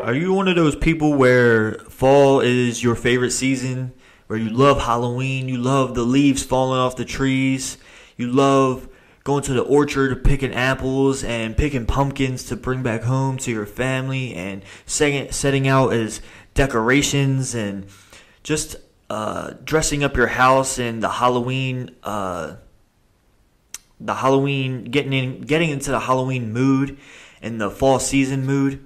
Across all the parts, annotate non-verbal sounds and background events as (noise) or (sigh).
Are you one of those people where fall is your favorite season? Where you love Halloween, you love the leaves falling off the trees, you love going to the orchard picking apples and picking pumpkins to bring back home to your family and setting, out as decorations and just uh, dressing up your house in the Halloween uh, the Halloween getting in getting into the Halloween mood and the fall season mood.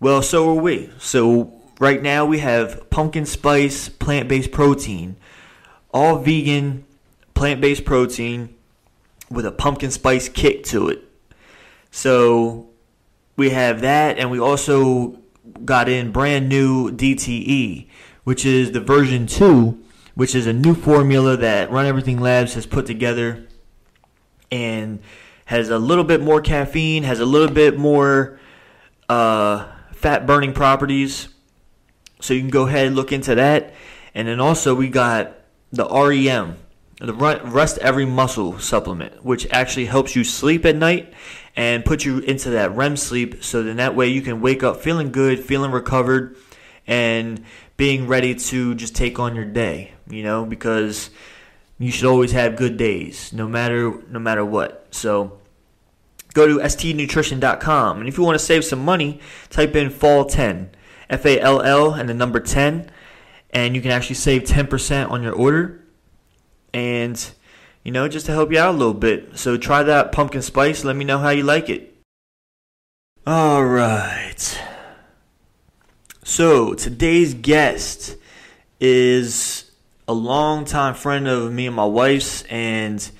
Well, so are we. So right now we have pumpkin spice plant-based protein, all vegan plant-based protein with a pumpkin spice kick to it. So we have that and we also got in brand new DTE, which is the version 2, which is a new formula that Run Everything Labs has put together and has a little bit more caffeine, has a little bit more uh, fat burning properties. So you can go ahead and look into that. And then also we got the REM, the Rest Every Muscle supplement, which actually helps you sleep at night and put you into that REM sleep. So then that way you can wake up feeling good, feeling recovered, and being ready to just take on your day. You know, because you should always have good days, no matter no matter what. So go to stnutrition.com, and if you want to save some money, type in fall 10, F A L L, and the number 10, and you can actually save 10% on your order. And you know, just to help you out a little bit. So try that pumpkin spice. Let me know how you like it. All right. So today's guest is a longtime friend of me and my wife's, and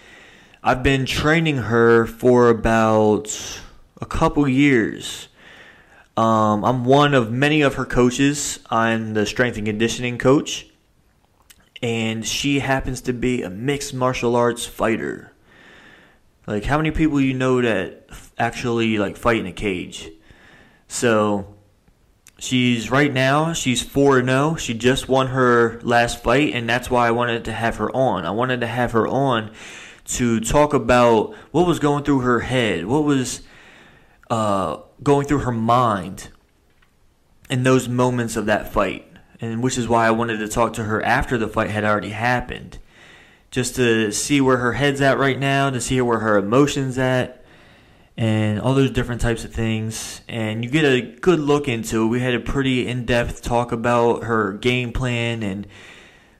I've been training her for about a couple years. Um, I'm one of many of her coaches. I'm the strength and conditioning coach, and she happens to be a mixed martial arts fighter. Like, how many people you know that actually like fight in a cage? So She's right now, she's 4 0. She just won her last fight, and that's why I wanted to have her on. I wanted to have her on to talk about what was going through her head, what was uh, going through her mind in those moments of that fight. And which is why I wanted to talk to her after the fight had already happened. Just to see where her head's at right now, to see where her emotions at, and all those different types of things. And you get a good look into it. We had a pretty in depth talk about her game plan and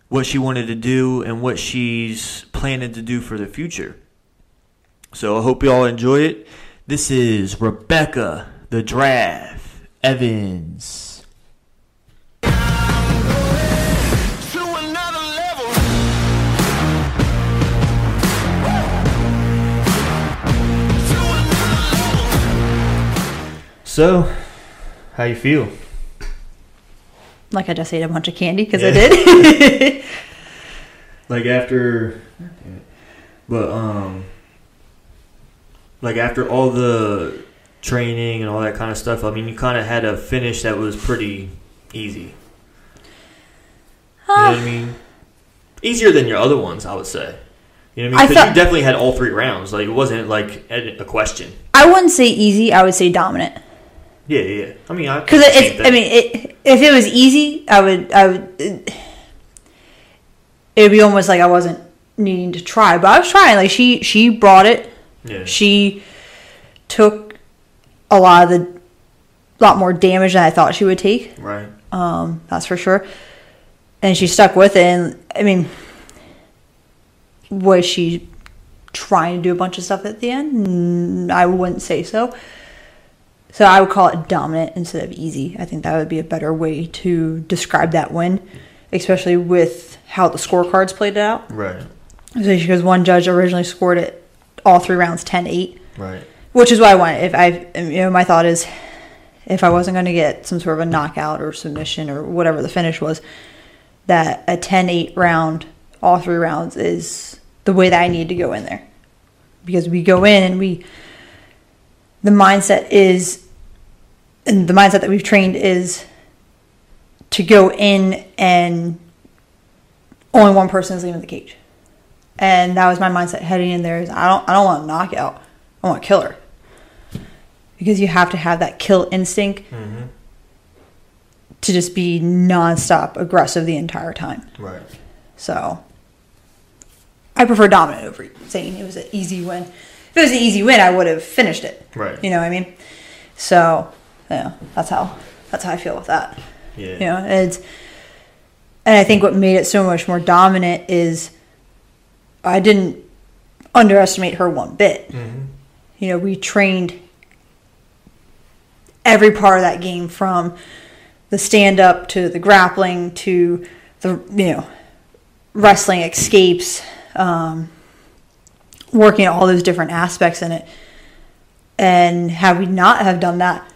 what she wanted to do and what she's planning to do for the future. So I hope you all enjoy it. This is Rebecca the Giraffe Evans. So, how you feel? Like I just ate a bunch of candy because yeah. I did. (laughs) like after, but um, like after all the training and all that kind of stuff. I mean, you kind of had a finish that was pretty easy. You know what I mean? Easier than your other ones, I would say. You know what I mean? Because you definitely had all three rounds. Like it wasn't like a question. I wouldn't say easy. I would say dominant. Yeah, yeah. I mean, I because it, I mean, it, if it was easy, I would, I would. It, would be almost like I wasn't needing to try, but I was trying. Like she, she brought it. Yeah. She took a lot of the, lot more damage than I thought she would take. Right. Um, that's for sure. And she stuck with it. And I mean, was she trying to do a bunch of stuff at the end? I wouldn't say so. So I would call it dominant instead of easy. I think that would be a better way to describe that win, especially with how the scorecards played it out. Right. So because one judge originally scored it all three rounds 10-8. Right. Which is why I want if I you know my thought is if I wasn't going to get some sort of a knockout or submission or whatever the finish was that a 10-8 round all three rounds is the way that I need to go in there. Because we go in and we the mindset is, and the mindset that we've trained is to go in and only one person is leaving the cage. And that was my mindset heading in there is I don't I don't want a knockout. I want a killer. Because you have to have that kill instinct. Mm-hmm. to just be nonstop aggressive the entire time. Right. So I prefer dominant over saying it was an easy win. It was an easy win, I would have finished it. Right. You know what I mean? So yeah, that's how that's how I feel with that. Yeah. You know, it's and I think what made it so much more dominant is I didn't underestimate her one bit. Mm-hmm. You know, we trained every part of that game from the stand up to the grappling to the you know wrestling escapes, um, working all those different aspects in it. And had we not have done that,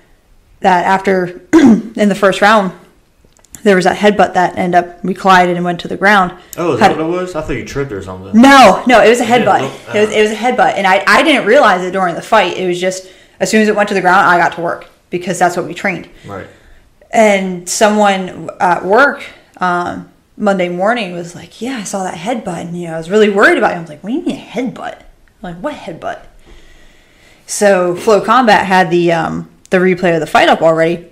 that after (clears throat) in the first round, there was that headbutt that ended up we collided and went to the ground. Oh, is Had- that what it was? I thought you tripped or something. no, no, it was a headbutt. look- It was, it was a headbutt, and I, I didn't realize it during the fight. It was just as soon as it went to the ground, I got to work because that's what we trained. Right. And someone at work um, Monday morning was like, "Yeah, I saw that headbutt." And, you know, I was really worried about it. I was like, "What do you mean a headbutt?" I'm like, "What headbutt?" So FloCombat had the um, the replay of the fight up already,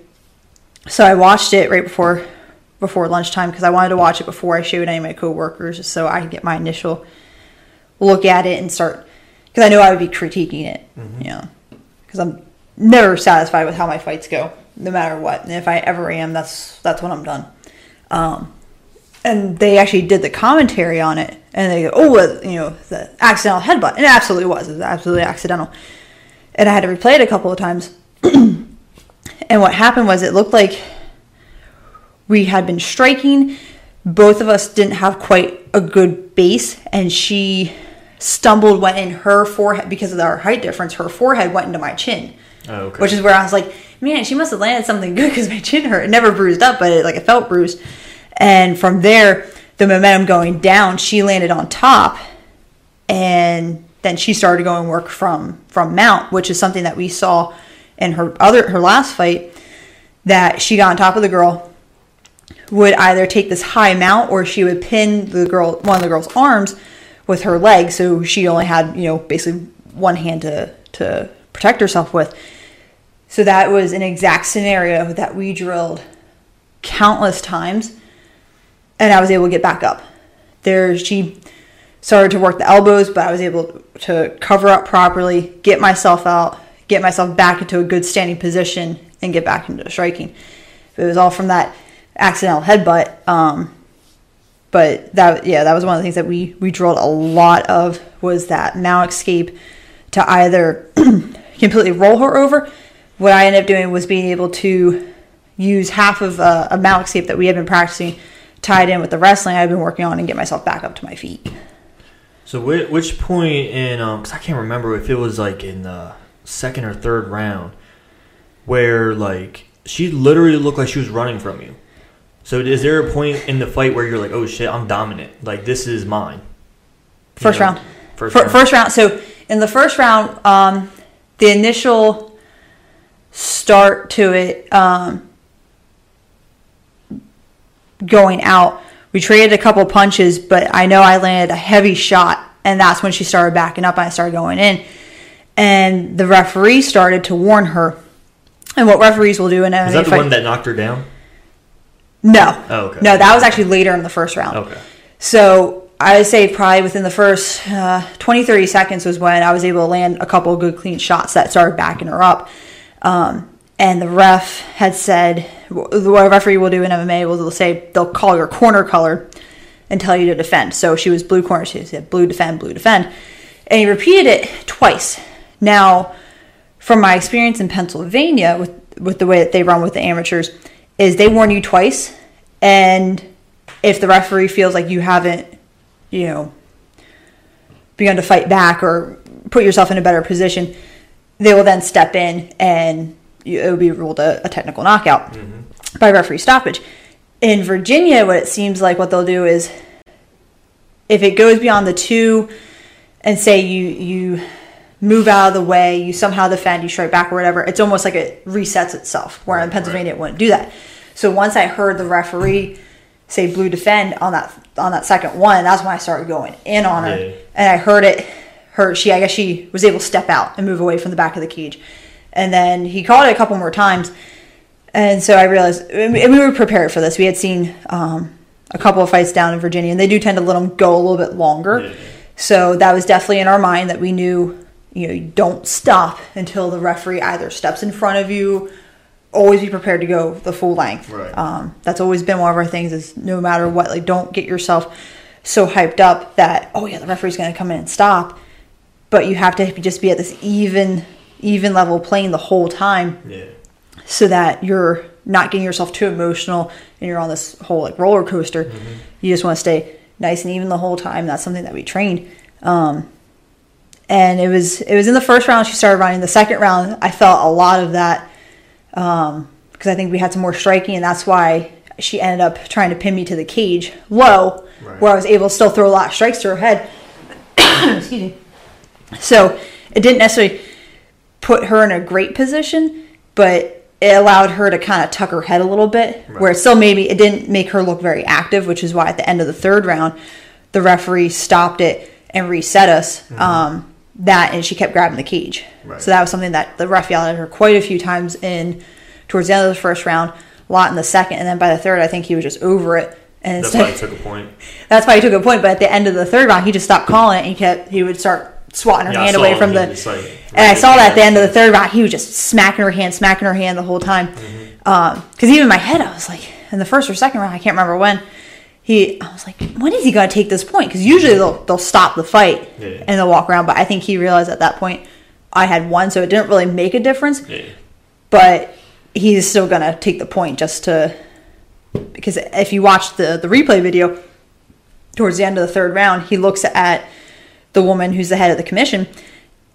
so I watched it right before before lunchtime because I wanted to watch it before I showed any of my coworkers, just so I could get my initial look at it and start because I know I would be critiquing it, you know, because I'm never satisfied with how my fights go, no matter what. And if I ever am, that's that's when I'm done. Um, and they actually did the commentary on it, and they go, "Oh, uh, you know, the accidental headbutt," and it absolutely was. It was absolutely accidental. And I had to replay it a couple of times. (clears throat) and what happened was, it looked like we had been striking. Both of us didn't have quite a good base, and she stumbled, went in her forehead because of our height difference. Her forehead went into my chin, Oh, okay. which is where I was like, "Man, she must have landed something good because my chin hurt. It never bruised up, but it, like it felt bruised." And from there, the momentum going down, she landed on top, and then she started going work from from mount, which is something that we saw in her other her last fight. That she got on top of the girl, would either take this high mount or she would pin the girl one of the girl's arms with her leg. So she only had you know basically one hand to to protect herself with. So that was an exact scenario that we drilled countless times and i was able to get back up there she started to work the elbows but i was able to cover up properly get myself out get myself back into a good standing position and get back into striking it was all from that accidental headbutt. Um, but that yeah, that was one of the things that we we drilled a lot of was that mount escape to either (clears throat) completely roll her over. What I ended up doing was being able to use half of a, a mount escape that we had been practicing, tied in with the wrestling I've been working on, and get myself back up to my feet. So which, which point in um? Cause I can't remember if it was like in the second or third round, where like she literally looked like she was running from you. So is there a point in the fight where you're like, oh shit, I'm dominant. Like this is mine. You First know? round. First Fir- round. First round. So in the first round, um, the initial start to it um, going out, we traded a couple punches, but I know I landed a heavy shot, and that's when she started backing up and I started going in. And the referee started to warn her. And what referees will do in MMA Is that the one that knocked her down? no. Oh, okay. No, that was actually later in the first round. Okay. So I would say probably within the first uh, 20, 30 seconds was when I was able to land a couple of good clean shots that started backing her up. Um, and the ref had said, what a referee will do in MMA will they'll say they'll call your corner color and tell you to defend. So she was blue corner. She said blue defend, blue defend. And he repeated it twice. Now, from my experience in Pennsylvania with with the way that they run with the amateurs, is they warn you twice, and if the referee feels like you haven't, you know, begun to fight back or put yourself in a better position, they will then step in and it would be ruled a, a technical knockout mm-hmm. by referee stoppage. In Virginia, what it seems like what they'll do is if it goes beyond the two and say you you move out of the way, you somehow defend, you strike back or whatever, it's almost like it resets itself. Where in Right, Pennsylvania it wouldn't do that. So once I heard the referee say blue defend on that on that second one, that's when I started going in on her. Yeah. And I heard it her she I guess she was able to step out and move away from the back of the cage. And then he called it a couple more times And so I realized, and we were prepared for this. We had seen um, a couple of fights down in Virginia, and they do tend to let them go a little bit longer. Yeah. So that was definitely in our mind that we knew, you know, you don't stop until the referee either steps in front of you. Always be prepared to go the full length. Right. Um, that's always been one of our things. Is no matter what, like, don't get yourself so hyped up that oh yeah, the referee's going to come in and stop. But you have to just be at this even, even level playing the whole time Yeah. so that you're not getting yourself too emotional and you're on this whole like roller coaster. You just want to stay nice and even the whole time. That's something that we trained. Um, and it was it was in the first round she started running. The second round I felt a lot of that because I think we had some more striking, and that's why she ended up trying to pin me to the cage low, Right. where I was able to still throw a lot of strikes to her head. (coughs) Excuse me. So it didn't necessarily put her in a great position, but it allowed her to kind of tuck her head a little bit, where it still maybe it didn't make her look very active, which is why at the end of the third round, the referee stopped it and reset us. Um, that and she kept grabbing the cage. Right. So that was something that the ref yelled at her quite a few times in towards the end of the first round, a lot in the second, and then by the third, I think he was just over it. And That's why I (laughs) took a point. that's why he took a point. But at the end of the third round, he just stopped calling it and he kept he would start swatting her Yeah, hand away from the. like, and I saw that at the end of the third round, he was just smacking her hand, smacking her hand the whole time. Mm-hmm. Because even in my head, I was like, in the first or second round, I can't remember when. He, I was like, when is he going to take this point? Because usually they'll they'll stop the fight Yeah. and they'll walk around. But I think he realized at that point I had won, so it didn't really make a difference Yeah. but he's still gonna take the point just to because if you watch the the replay video towards the end of the third round he looks at the woman who's the head of the commission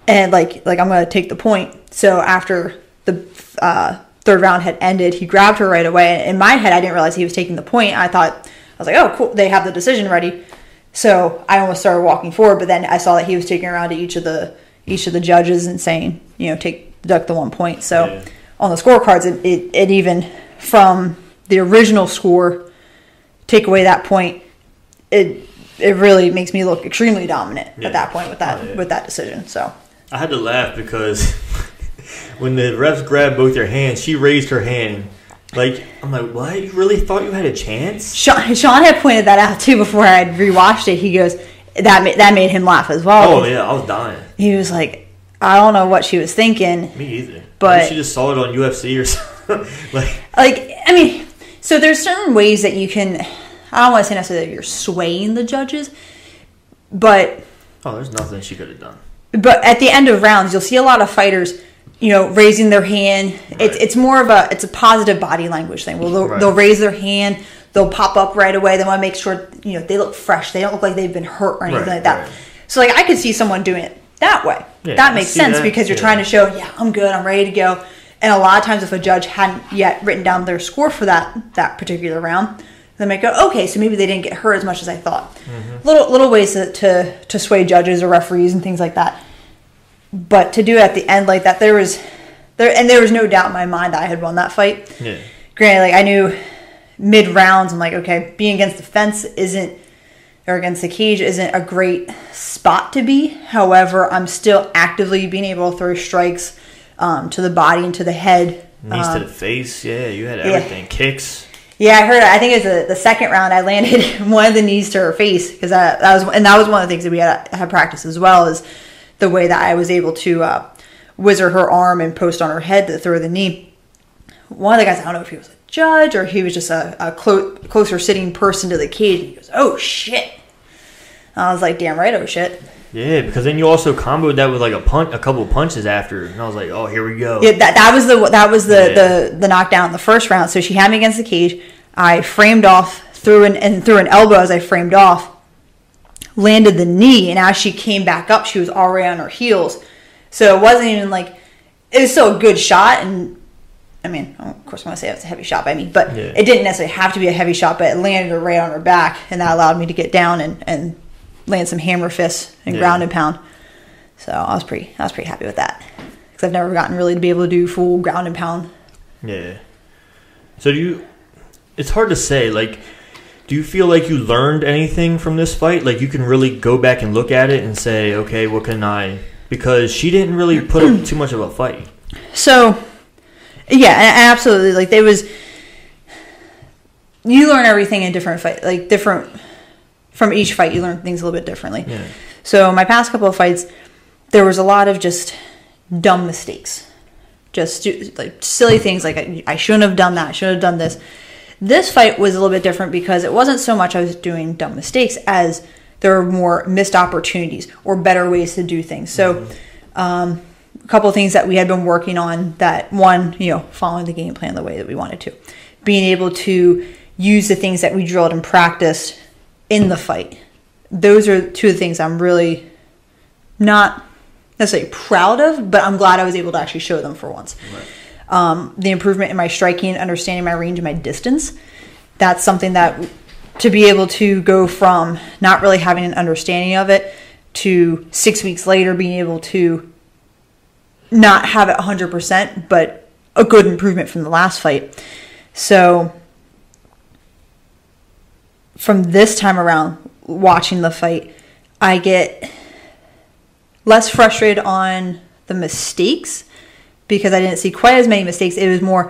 and like like i'm gonna take the point. So after the uh, third round had ended he grabbed her right away. In my head i didn't realize he was taking the point. I thought i was like oh cool they have the decision ready. So i almost started walking forward but then i saw that he was taking around to each of the each of the judges and saying you know take deduct the one point. So Yeah. on the scorecards it, it, it even from the original score take away that point it it really makes me look extremely dominant Yeah. at that point with that Oh, yeah. with that decision so I had to laugh because (laughs) when the refs grabbed both your hands, she raised her hand. Like I'm like, what? You really thought you had a chance? Sean, Sean had pointed that out too before I had rewatched it. He goes, that ma- that made him laugh as well. Oh yeah, I was dying. He was like, I don't know what she was thinking. Me either. But- Maybe she just saw it on UFC or (laughs) something. like Like, I mean, so there's certain ways that you can. I don't want to say necessarily that you're swaying the judges, but oh, there's nothing she could have done. but at the end of rounds, you'll see a lot of fighters, you know, raising their hand. It's Right. it's more of a it's a positive body language thing. Well, they'll, Right. they'll raise their hand. They'll pop up right away. They want to make sure you know they look fresh. They don't look like they've been hurt or anything Right, like that. So like I could see someone doing it that way. Yeah, that makes sense that, because you're yeah. trying to show, yeah, I'm good. I'm ready to go. And a lot of times, if a judge hadn't yet written down their score for that that particular round, they might go, okay, so maybe they didn't get hurt as much as I thought. Mm-hmm. Little little ways to, to to sway judges or referees and things like that but to do it at the end like that there was there and there was no doubt in my mind that I had won that fight. Yeah. Granted, like I knew mid rounds, I'm like, okay, being against the fence isn't or against the cage isn't a great spot to be. However, I'm still actively being able to throw strikes um, to the body and to the head. Knees Um, to the face. Yeah, you had everything. Kicks. Yeah, I heard. I think it was the, the second round. I landed (laughs) one of the knees to her face because that was, and that was one of the things that we had had practice as well is the way that I was able to uh, whizzer her arm and post on her head to throw the knee. One of the guys, I don't know if he was a judge or he was just a, a clo- closer sitting person to the cage. He goes, "Oh shit!" I was like, "Damn right, oh shit." Yeah, because then you also comboed that with like a punch, a couple punches after, and I was like, oh, here we go. Yeah, that, that was the that was the, Yeah. the the knockdown in the first round. So she had me against the cage. I framed off through an and through an elbow as I framed off, landed the knee, and as she came back up, she was already on her heels. So it wasn't even like it was still a good shot, and I mean, oh, of course, I'm gonna say it was a heavy shot by me, but Yeah. it didn't necessarily have to be a heavy shot, but it landed her right on her back, and that allowed me to get down and and land some hammer fists and Yeah. ground and pound. So I was pretty I was pretty happy with that because I've never gotten really to be able to do full ground and pound. Yeah. So do you? It's hard to say. Like, do you feel like you learned anything from this fight? Like, you can really go back and look at it and say, okay, what can I? Because she didn't really put up too much of a fight. So Yeah, absolutely. Like there was, you learn everything in different fight, like different from each fight. You learn things a little bit differently. Yeah. So my past couple of fights, there was a lot of just dumb mistakes, just like silly things. Like I, I shouldn't have done that. I should have done this. This fight was a little bit different because it wasn't so much I was doing dumb mistakes as there were more missed opportunities or better ways to do things. So, um, a couple of things that we had been working on that one, you know, following the game plan the way that we wanted to, being able to use the things that we drilled and practiced in the fight. Those are two of the things I'm really not necessarily proud of, but I'm glad I was able to actually show them for once. Um, the improvement in my striking, understanding my range and my distance. That's something that to be able to go from not really having an understanding of it to six weeks later being able to not have it 100%, but a good improvement from the last fight. So from this time around, watching the fight, I get less frustrated on the mistakes because I didn't see quite as many mistakes. It was more,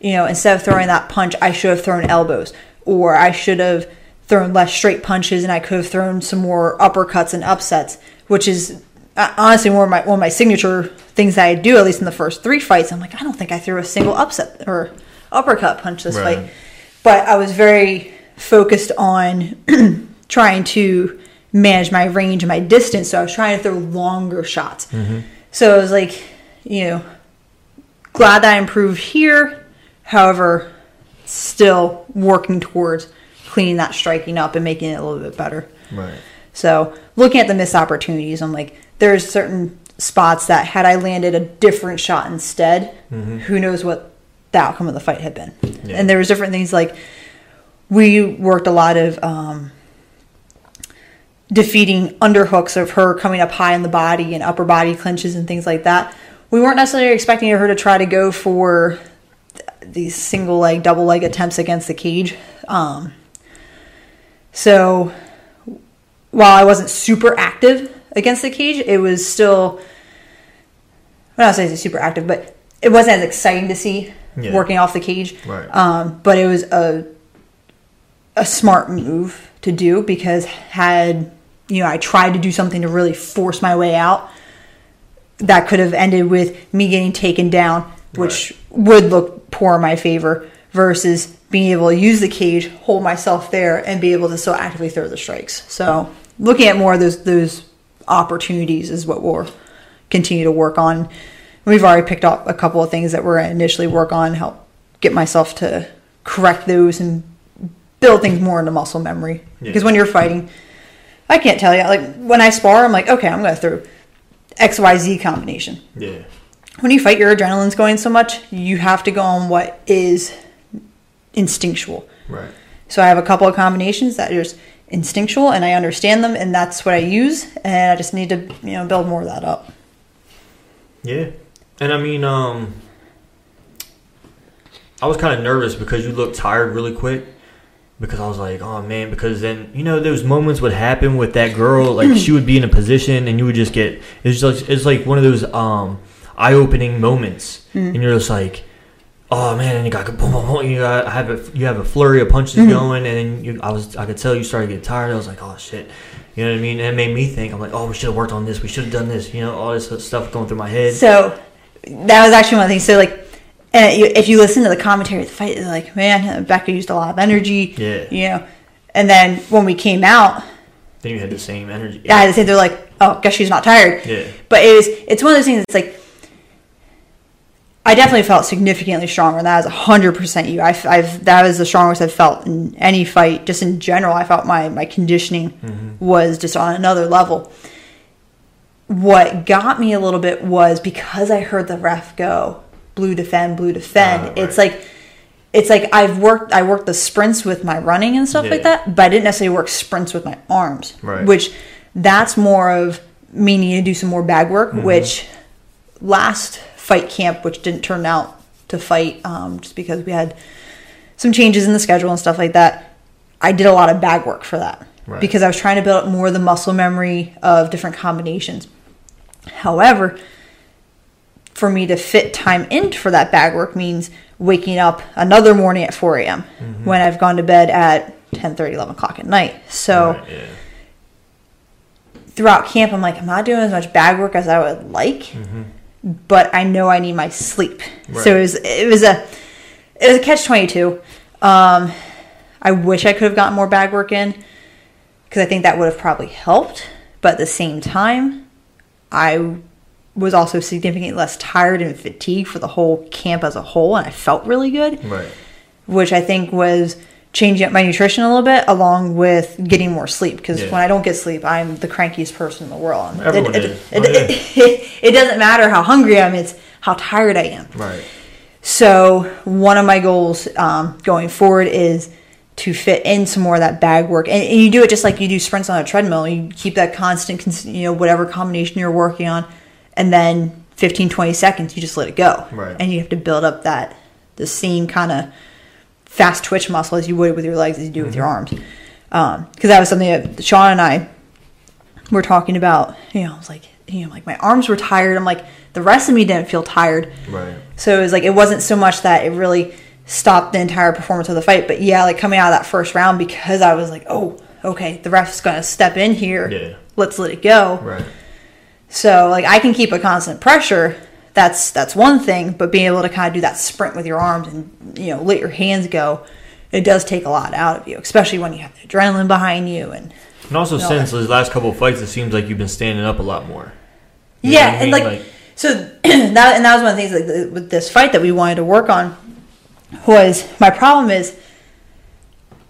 you know, instead of throwing that punch, I should have thrown elbows, or I should have thrown less straight punches, and I could have thrown some more uppercuts and upsets, which is uh, honestly one of my one of my signature things that I do. At least in the first three fights, I'm like, I don't think I threw a single upset or uppercut punch this Right. fight, but I was very focused on (clears throat) trying to manage my range and my distance. So I was trying to throw longer shots. Mm-hmm. So I was like, you know, glad that I improved here. However, still working towards cleaning that striking up and making it a little bit better. Right. So looking at the missed opportunities, I'm like, there's certain spots that had I landed a different shot instead, mm-hmm. who knows what the outcome of the fight had been. Yeah. And there was different things like we worked a lot of um, defeating underhooks of her coming up high in the body and upper body clinches and things like that. We weren't necessarily expecting her to try to go for these single leg, double leg attempts against the cage. Um, so while I wasn't super active against the cage, it was still, I'm not saying super active, but it wasn't as exciting to see Yeah. working off the cage. Right. Um, but it was a a smart move to do because had you know I tried to do something to really force my way out, that could have ended with me getting taken down, which would look poor in my favor. Versus being able to use the cage, hold myself there, and be able to still actively throw the strikes. So looking at more of those those opportunities is what we'll continue to work on. We've already picked up a couple of things that we're initially work on, help get myself to correct those and build things more into muscle memory. Yeah. Because when you're fighting, I can't tell you. Like when I spar, I'm like, okay, I'm gonna throw X Y Z combination. Yeah. When you fight, your adrenaline's going so much, you have to go on what is instinctual. Right. So I have a couple of combinations that are just instinctual, and I understand them, and that's what I use. And I just need to, you know, build more of that up. Yeah. And I mean, um, I was kind of nervous because you looked tired really quick. Because I was like, oh man, because then you know those moments would happen with that girl, like she would be in a position and you would just get it's just it's like one of those um eye opening moments, and you're just like, oh man, and you got boom, boom, boom, you got have a you have a flurry of punches going, and then you I was I could tell you started to get tired. I was like, oh shit, you know what I mean? And it made me think. I'm like, oh, we should have worked on this. We should have done this. You know, all this stuff going through my head. So that was actually one of the things. So like, you, if you listen to the commentary of the fight, they're like, man, Becca used a lot of energy. Yeah. You know, and then when we came out, Then you had the same energy. I had to say they're like, oh, guess she's not tired. Yeah. But it was, it's one of those things. It's like. I definitely felt significantly stronger, and that is hundred percent you. I've, I've that is the strongest I've felt in any fight, just in general. I felt my my conditioning mm-hmm. was just on another level. What got me a little bit was because I heard the ref go blue defend, blue defend. Ah, right. It's like it's like I've worked I worked the sprints with my running and stuff like that, but I didn't necessarily work sprints with my arms. Right. Which that's more of me needing to do some more bag work, Mm-hmm. which last fight camp, which didn't turn out to fight, um, just because we had some changes in the schedule and stuff like that. I did a lot of bag work for that Right. because I was trying to build up more of the muscle memory of different combinations. However, for me to fit time in for that bag work means waking up another morning at 4 a.m. when I've gone to bed at 10 30, 11 o'clock at night. So Right, yeah. throughout camp, I'm like, I'm not doing as much bag work as I would like, but I know I need my sleep. Right. So it was it was a it was a catch twenty two. Um, I wish I could have gotten more bag work in because I think that would have probably helped. But at the same time, I was also significantly less tired and fatigued for the whole camp as a whole, and I felt really good Right. which I think was changing up my nutrition a little bit along with getting more sleep because Yeah. when I don't get sleep, I'm the crankiest person in the world. Everyone it, is. It, Oh, it, it, (laughs) it doesn't matter how hungry I am, it's how tired I am. Right. So, one of my goals um, going forward is to fit in some more of that bag work. And, and you do it just like you do sprints on a treadmill. You keep that constant, you know, whatever combination you're working on. And then 15, 20 seconds, you just let it go. Right. And you have to build up that, the same kind of fast twitch muscle as you would with your legs as you do with your mm-hmm. arms. Um, because that was something that Sean and I were talking about. You know, I was like, you know, like my arms were tired. I'm like, the rest of me didn't feel tired. Right. So it was like it wasn't so much that it really stopped the entire performance of the fight, but yeah, like coming out of that first round because I was like, oh, okay, the ref's gonna step in here. Yeah. Let's let it go. Right. So like I can keep a constant pressure. That's that's one thing, but being able to kind of do that sprint with your arms and you know let your hands go, it does take a lot out of you, especially when you have the adrenaline behind you and And also, No. since those last couple of fights, it seems like you've been standing up a lot more. You yeah, what I and mean? like, so (clears throat) that and that was one of the things like, with this fight that we wanted to work on was my problem is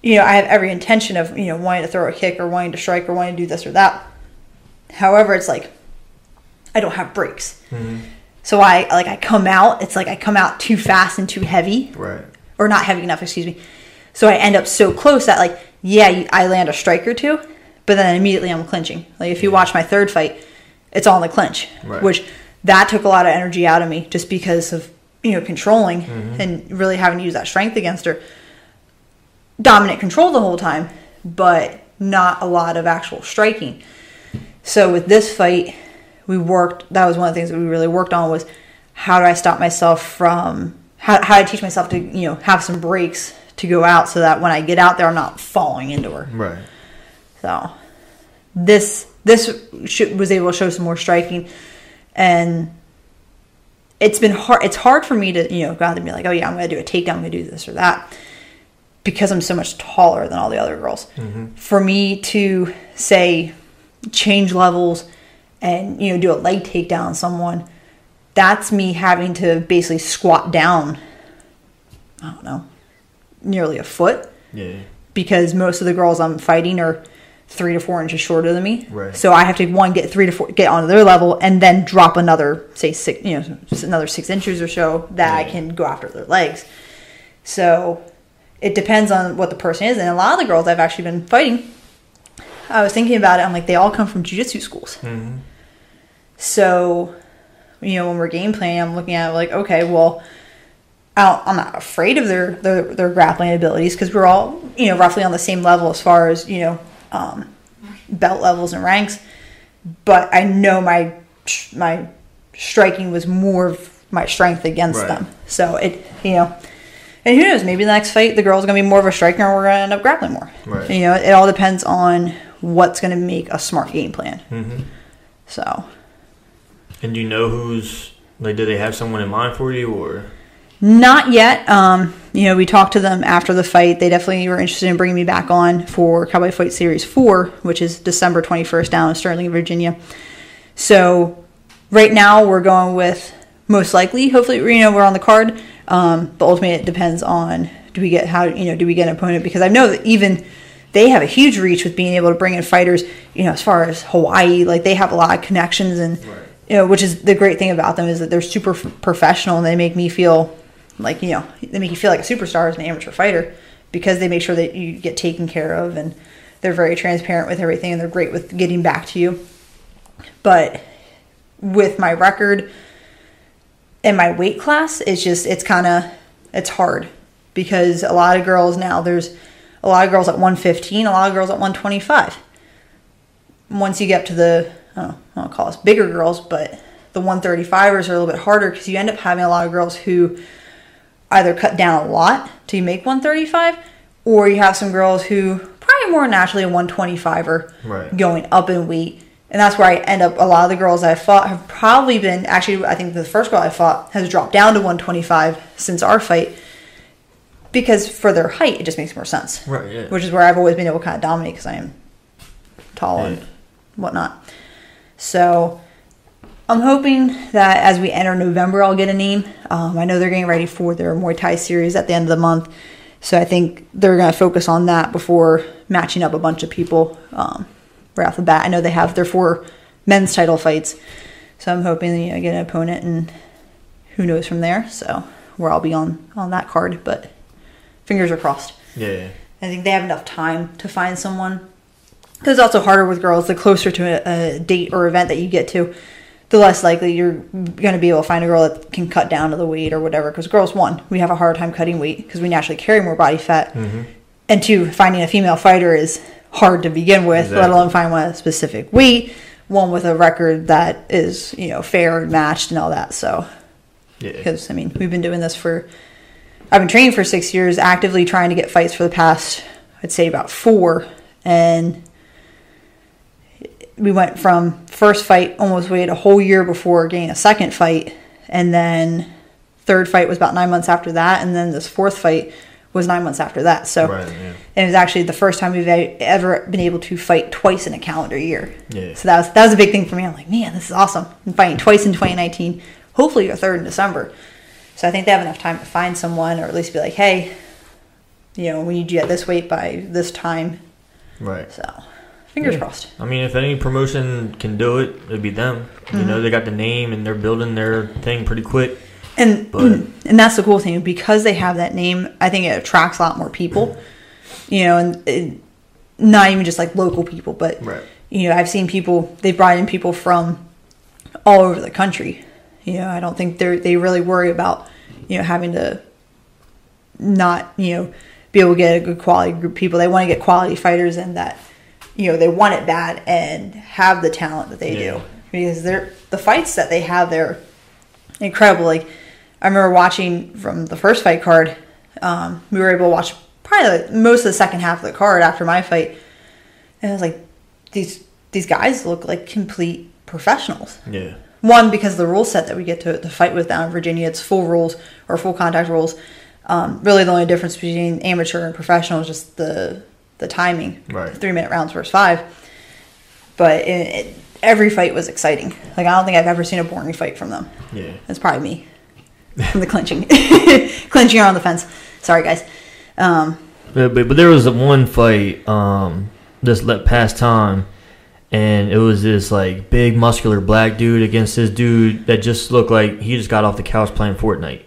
you know I have every intention of you know wanting to throw a kick or wanting to strike or wanting to do this or that. However, it's like I don't have breaks, Mhm. so I like I come out. It's like I come out too fast and too heavy, Right. or not heavy enough. Excuse me. So I end up so close that like yeah, I land a strike or two, but then immediately I'm clinching. Like if you watch my third fight, it's all in the clinch, Right. which that took a lot of energy out of me just because of you know controlling and really having to use that strength against her. Dominant control the whole time, but not a lot of actual striking. So with this fight, we worked. That was one of the things that we really worked on was how do I stop myself from how how do I teach myself to you know have some breaks to go out so that when I get out there I'm not falling into her. Right. So this this was able to show some more striking, and it's been hard. It's hard for me to you know go out and be like, oh yeah, I'm going to do a takedown, I'm going to do this or that, because I'm so much taller than all the other girls. Mm-hmm. For me to say change levels and you know do a leg takedown on someone, that's me having to basically squat down. I don't know, nearly a foot Yeah. because most of the girls I'm fighting are three to four inches shorter than me. Right. So I have to one get three to four get onto their level and then drop another say six you know just another six inches or so that I can go after their legs. So it depends on what the person is, and a lot of the girls I've actually been fighting. I was thinking about it. I'm like, they all come from jujitsu schools. hmm So, you know, when we're game playing, I'm looking at it like, okay, well, I'm not afraid of their their, their grappling abilities because we're all you know roughly on the same level as far as you know um, belt levels and ranks. But I know my my striking was more of my strength against Right. them. So it you know. And who knows? Maybe the next fight, the girl's gonna be more of a striker, and we're gonna end up grappling more. Right. You know, it all depends on what's gonna make a smart game plan. hmm So, And do you know who's like? Do they have someone in mind for you, or Not yet. Um, you know, we talked to them after the fight. They definitely were interested in bringing me back on for Cowboy Fight Series 4, which is December 21st down in Sterling, Virginia. So, right now we're going with most likely, hopefully, you know, we're on the card. Um, but ultimately, it depends on do we get how, you know, do we get an opponent? Because I know that even they have a huge reach with being able to bring in fighters, you know, as far as Hawaii, like they have a lot of connections and Right. You know, which is the great thing about them is that they're super professional and they make me feel like you know they make you feel like a superstar as an amateur fighter because they make sure that you get taken care of and they're very transparent with everything and they're great with getting back to you. But with my record and my weight class, it's just it's kind of it's hard because a lot of girls now there's a lot of girls at 115, a lot of girls at 125 once you get up to the I don't call us bigger girls, but the 135ers are a little bit harder because you end up having a lot of girls who either cut down a lot to make 135, or you have some girls who probably more naturally a 125er Right. going up in weight. And that's where I end up. A lot of the girls I fought have probably been actually. I think the first girl I fought has dropped down to 125 since our fight because for their height, it just makes more sense. Right, yeah. Which is where I've always been able to kind of dominate because I am tall and whatnot. So I'm hoping that as we enter November, I'll get a name. Um, I know they're getting ready for their Muay Thai series at the end of the month. So I think they're going to focus on that before matching up a bunch of people um, right off the bat. I know they have their four men's title fights. So I'm hoping you know, get an opponent and who knows from there. So where I'll be on, on that card. But fingers are crossed. Yeah. I think they have enough time to find someone. Because it's also harder with girls. The closer to a, a date or event that you get to, the less likely you're going to be able to find a girl that can cut down to the weight or whatever. Because girls, one, we have a hard time cutting weight because we naturally carry more body fat. Mm-hmm. And two, finding a female fighter is hard to begin with, let alone find one at a specific weight, one with a record that is, you know, fair and matched and all that. So, Yeah. because I mean, we've been doing this for. I've been training for six years, actively trying to get fights for the past, I'd say about four, and we went from first fight almost waited a whole year before getting a second fight, and then third fight was about nine months after that, and then this fourth fight was nine months after that. So, Right, yeah. and it was actually the first time we've ever been able to fight twice in a calendar year. Yeah. So that was that was a big thing for me. I'm like, man, this is awesome. I'm fighting twice in 2019. Hopefully, a third in December. So I think they have enough time to find someone, or at least be like, hey, you know, we need you at this weight by this time. Right. So, fingers Yeah. crossed. I mean, if any promotion can do it, it'd be them. You Mm-hmm. know, they got the name and they're building their thing pretty quick. And But- and that's the cool thing because they have that name. I think it attracts a lot more people. You know, and it, not even just like local people, but Right. you know, I've seen people. They brought in people from all over the country. You know, I don't think they they really worry about you know having to not you know be able to get a good quality group of people. They want to get quality fighters in that you know they want it bad and have the talent that they Yeah. do because they're the fights that they have they're incredible. Like I remember watching from the first fight card. Um, we were able to watch probably like most of the second half of the card after my fight, and I was like, these these guys look like complete professionals. Yeah. One because the rule set that we get to, to fight with down in Virginia, it's full rules or full contact rules. Um, really, the only difference between amateur and professional is just the the timing. Right. Three minute rounds versus five. But it, it, every fight was exciting. Like I don't think I've ever seen a boring fight from them. Yeah. That's probably me. (laughs) From the clinching, (laughs) clinching on the fence. Sorry, guys. Um, But, but, but there was one fight um, this let past time, and it was this like big muscular black dude against this dude that just looked like he just got off the couch playing Fortnite,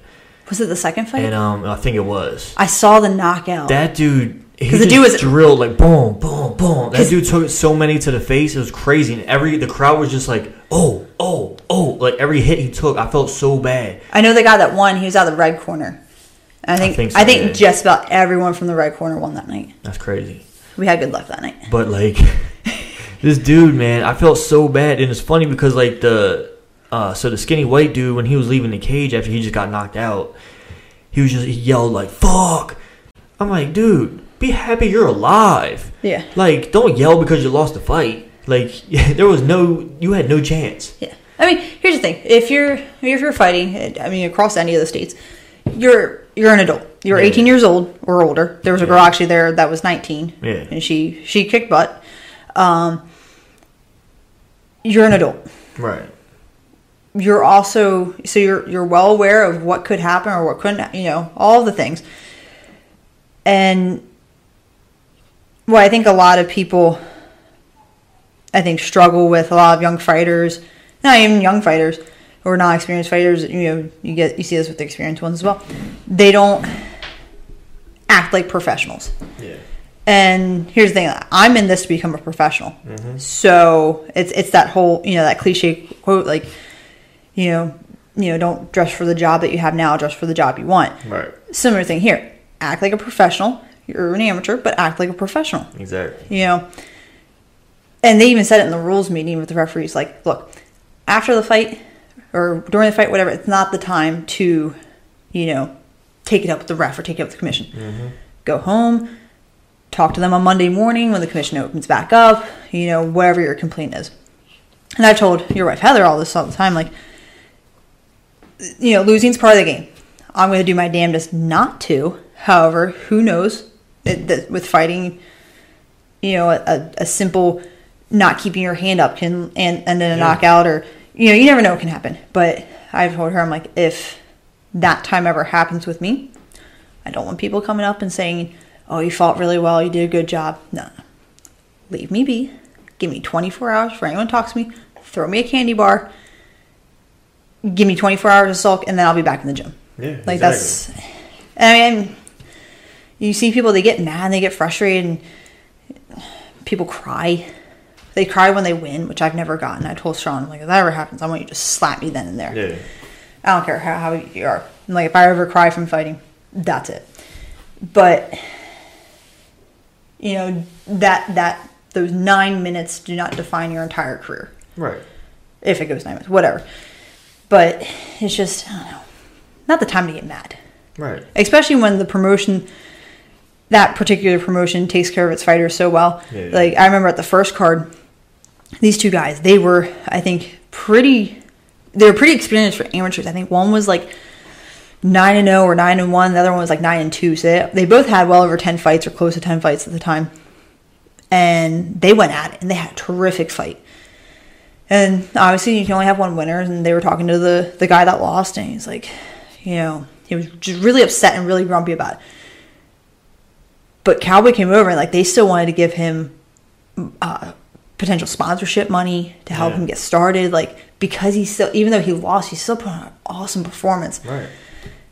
was it the second fight? and um, I think it was I saw the knockout. that dude. He 'Cause the dude was- drilled like boom, boom, boom. That dude took so many to the face. It was crazy, and every the crowd was just like, oh, oh, oh. Like every hit he took, I felt so bad. I know the guy that won. He was out of the red corner. I think I think think, yeah. just about everyone from the red corner won that night. That's crazy. We had good luck that night. But like (laughs) this dude, man, I felt so bad, and it's funny because like the uh, so the skinny white dude when he was leaving the cage after he just got knocked out, he was just he yelled like "fuck." I'm like, dude, be happy you're alive. Yeah. Like, don't yell because you lost the fight. Like, (laughs) there was no, you had no chance. Yeah. I mean, here's the thing: if you're if you're fighting, I mean, across any of the states, you're you're an adult. You're Yeah. 18 years old or older. There was a girl actually there that was 19. Yeah. And she she kicked butt. Um, you're an adult. Right. You're also so you're you're well aware of what could happen or what couldn't. You know all the things. And well, I think a lot of people, I think, struggle with a lot of young fighters, not even young fighters or not experienced fighters. You know, you get you see this with the experienced ones as well. They don't act like professionals. Yeah. And here's the thing: I'm in this to become a professional. Mm-hmm. So it's it's that whole you know that cliche quote like, you know, you know, don't dress for the job that you have now, dress for the job you want. Right. Similar thing here: act like a professional. You're an amateur, but act like a professional. Exactly. You know. And they even said it in the rules meeting with the referees. Like, look, after the fight, or during the fight, whatever, it's not the time to, you know, take it up with the ref or take it up with the commission. Mm-hmm. Go home, talk to them on Monday morning when the commission opens back up, you know, whatever your complaint is. And I've told your wife Heather all this all the time, like, you know, losing's part of the game. I'm going to do my damnedest not to. However, who knows? It, that with fighting, you know, a, a simple not keeping your hand up can and and then a Yeah. knockout or you know, you never know what can happen. But I've told her, I'm like, if that time ever happens with me, I don't want people coming up and saying, "Oh, you fought really well. You did a good job." No, leave me be. Give me 24 hours for anyone talks to me. Throw me a candy bar. Give me 24 hours of sulk, and then I'll be back in the gym. Yeah, Like exactly. that's, I mean, you see people they get mad, and they get frustrated, and people cry. They cry when they win, which I've never gotten. I told Sean, like, if that ever happens, I want you to slap me then and there. yeah, I don't care how, how you are. Like, if I ever cry from fighting, that's it. But, you know, that, that, those nine minutes do not define your entire career. right. If it goes nine minutes, whatever. But it's just, I don't know, not the time to get mad Right. especially when the promotion that particular promotion takes care of its fighters so well. Yeah. like i remember at the first card these two guys they were i think pretty they were pretty experienced for amateurs. I think one was like 9 and 0 or 9 and 1 the other one was like 9 and 2 so they, they both had well over 10 fights or close to 10 fights at the time. And they went at it and they had a terrific fight. And obviously you can only have one winner and they were talking to the the guy that lost and he's like you know he was just really upset and really grumpy about it but cowboy came over and like they still wanted to give him uh, potential sponsorship money to help Yeah. him get started like because he still even though he lost he still put on an awesome performance Right.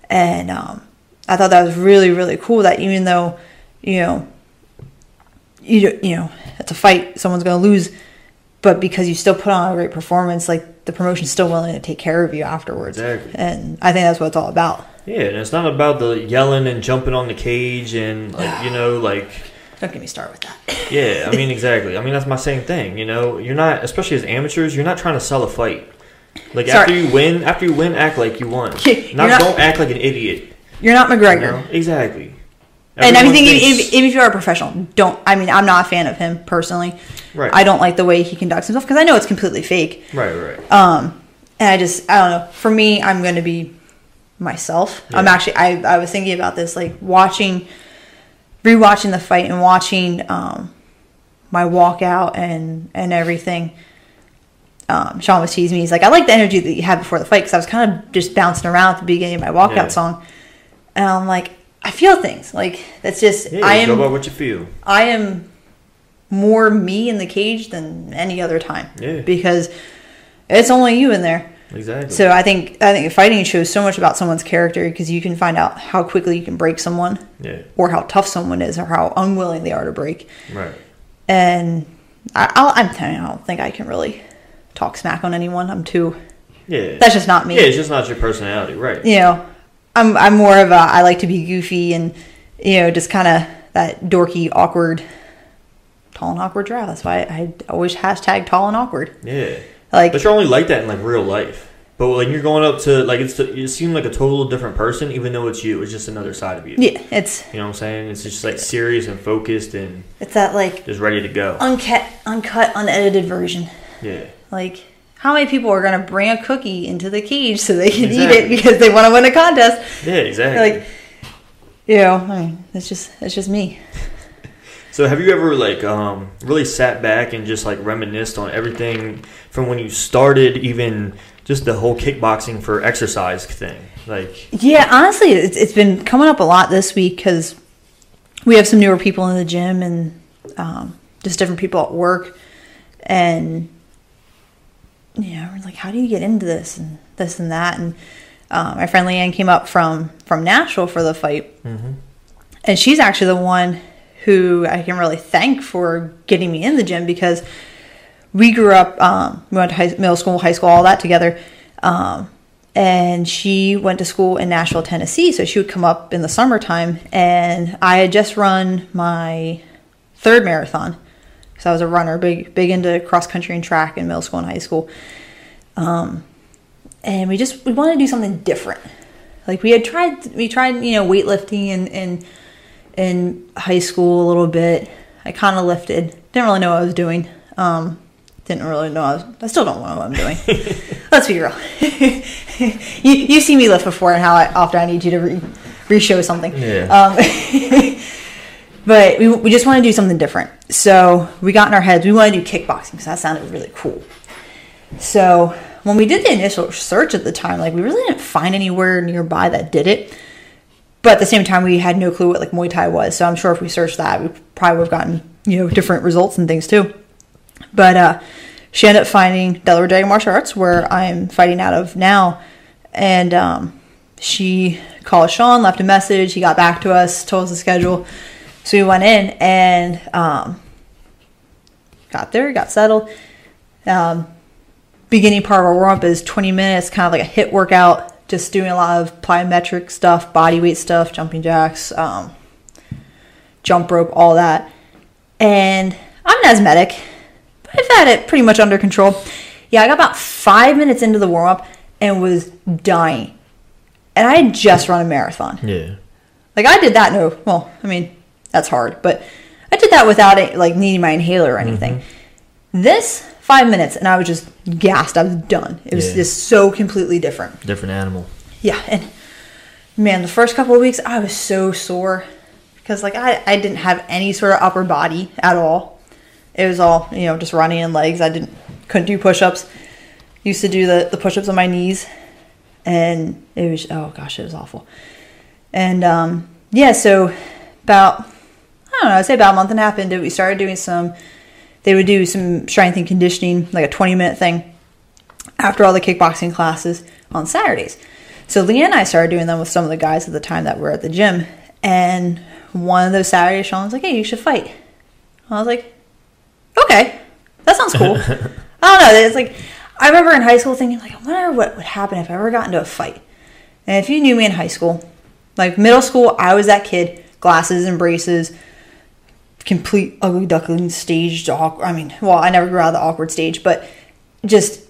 and um, I thought that was really really cool. That even though you know you you know it's a fight, someone's going to lose, but because you still put on a great performance, like the promotion's still willing to take care of you afterwards. Exactly. And I think that's what it's all about. Yeah, and it's not about the yelling and jumping on the cage and like you know (sighs) like Don't get me started with that. (laughs) yeah, I mean exactly. I mean that's my same thing. You know, you're not especially as amateurs, you're not trying to sell a fight. Like Sorry. after you win, after you win, act like you won. (laughs) Not, not- don't act like an idiot. You're not You McGregor. know? Exactly. And I Everyone mean, thinks- even, even if you are a professional, don't. I mean, I'm not a fan of him personally. Right. I don't like the way he conducts himself because I know it's completely fake. right, right. Um, and I just, I don't know. For me, I'm going to be myself. I'm actually, I, I was thinking about this, like watching, rewatching the fight and watching um, my walkout and and everything. Um, Sean was teasing me. He's like, I like the energy that you had before the fight because I was kind of just bouncing around at the beginning of my walkout Yeah. song, and I'm like, I feel things. Like that's just, Yeah, I you go by what you feel. I am more me in the cage than any other time. Yeah. Because it's only you in there. Exactly. So I think I think fighting shows so much about someone's character because you can find out how quickly you can break someone, yeah. or how tough someone is, or how unwilling they are to break. Right. And I, I'll, I'm telling you, I don't think I can really talk smack on anyone. I'm too. Yeah. That's just not me. Yeah, it's just not your personality, right? You know, I'm I'm more of a I like to be goofy and you know just kind of that dorky, awkward, tall and awkward girl. That's why I always hashtag tall and awkward. Yeah. Like But you're only like that in like real life. But when you're going up to like it's you seem like a total different person, even though it's you. It's just another side of you. yeah, it's You know what I'm saying? It's just like serious and focused and it's that like just ready to go. uncut, uncut, unedited version. Yeah. Like, how many people are going to bring a cookie into the cage so they can eat it because they want to win a contest? Yeah, exactly. Like, you know, I mean, it's just it's just me. So have you ever like um really sat back and just like reminisced on everything from when you started, even just the whole kickboxing for exercise thing? Like Yeah, honestly, it's, it's been coming up a lot this week because we have some newer people in the gym and um, just different people at work, and you know, we're like, how do you get into this and this and that? And um, my friend Leanne came up from from Nashville for the fight, Mhm. and she's actually the one who I can really thank for getting me in the gym because we grew up, um, we went to high, middle school, high school, all that together. Um, and she went to school in Nashville, Tennessee. So she would come up in the summertime. And I had just run my third marathon because I was a runner, big, big into cross country and track in middle school and high school. Um, and we just we wanted to do something different. Like we had tried, we tried, you know, weightlifting and in in high school a little bit. I kind of lifted, didn't really know what I was doing. Um, didn't really know. I, was, I still don't know what I'm doing. (laughs) Let's be real. (laughs) you you see me lift before and how I, often I need you to re, re-show something. Yeah. Um, (laughs) but we, we just want to do something different. So we got in our heads, we want to do kickboxing because that sounded really cool. So when we did the initial search at the time, like we really didn't find anywhere nearby that did it. But at the same time, we had no clue what like Muay Thai was. So I'm sure if we searched that, we probably would have gotten you know different results and things too. But uh, she ended up finding Delaware Dragon Martial Arts, where I'm fighting out of now, and um, she called Sean, left a message. He got back to us, told us the schedule. So we went in and um, got there, got settled. Um, beginning part of our warm up is 20 minutes, kind of like a HIIT workout, just doing a lot of plyometric stuff, body weight stuff, jumping jacks, um, jump rope, all that. And I'm an asthmatic, but I've had it pretty much under control. Yeah, I got about five minutes into the warm up and was dying. And I had just run a marathon. Yeah. Like I did that. No, well, I mean that's hard, but I did that without it like needing my inhaler or anything. This five minutes, and I was just gassed. I was done. It was Yeah. just so completely different. Different animal. Yeah, and man, the first couple of weeks I was so sore because like I I didn't have any sort of upper body at all. It was all you know just running and legs. I didn't couldn't do push ups. Used to do the the push ups on my knees, and it was oh gosh it was awful. And um, yeah, so about I don't know, I'd say about a month and a half into it, we started doing some. They would do some strength and conditioning, like a twenty minute thing, after all the kickboxing classes on Saturdays. So Leanne and I started doing them with some of the guys at the time that were at the gym. And one of those Saturdays, Sean was like, "Hey, you should fight." I was like, "Okay, that sounds cool." (laughs) I don't know. It's like I remember in high school thinking, like, I wonder what would happen if I ever got into a fight. And if you knew me in high school, like middle school, I was that kid, glasses and braces, complete ugly duckling stage. Awkward. I mean, well, I never grew out of the awkward stage, but just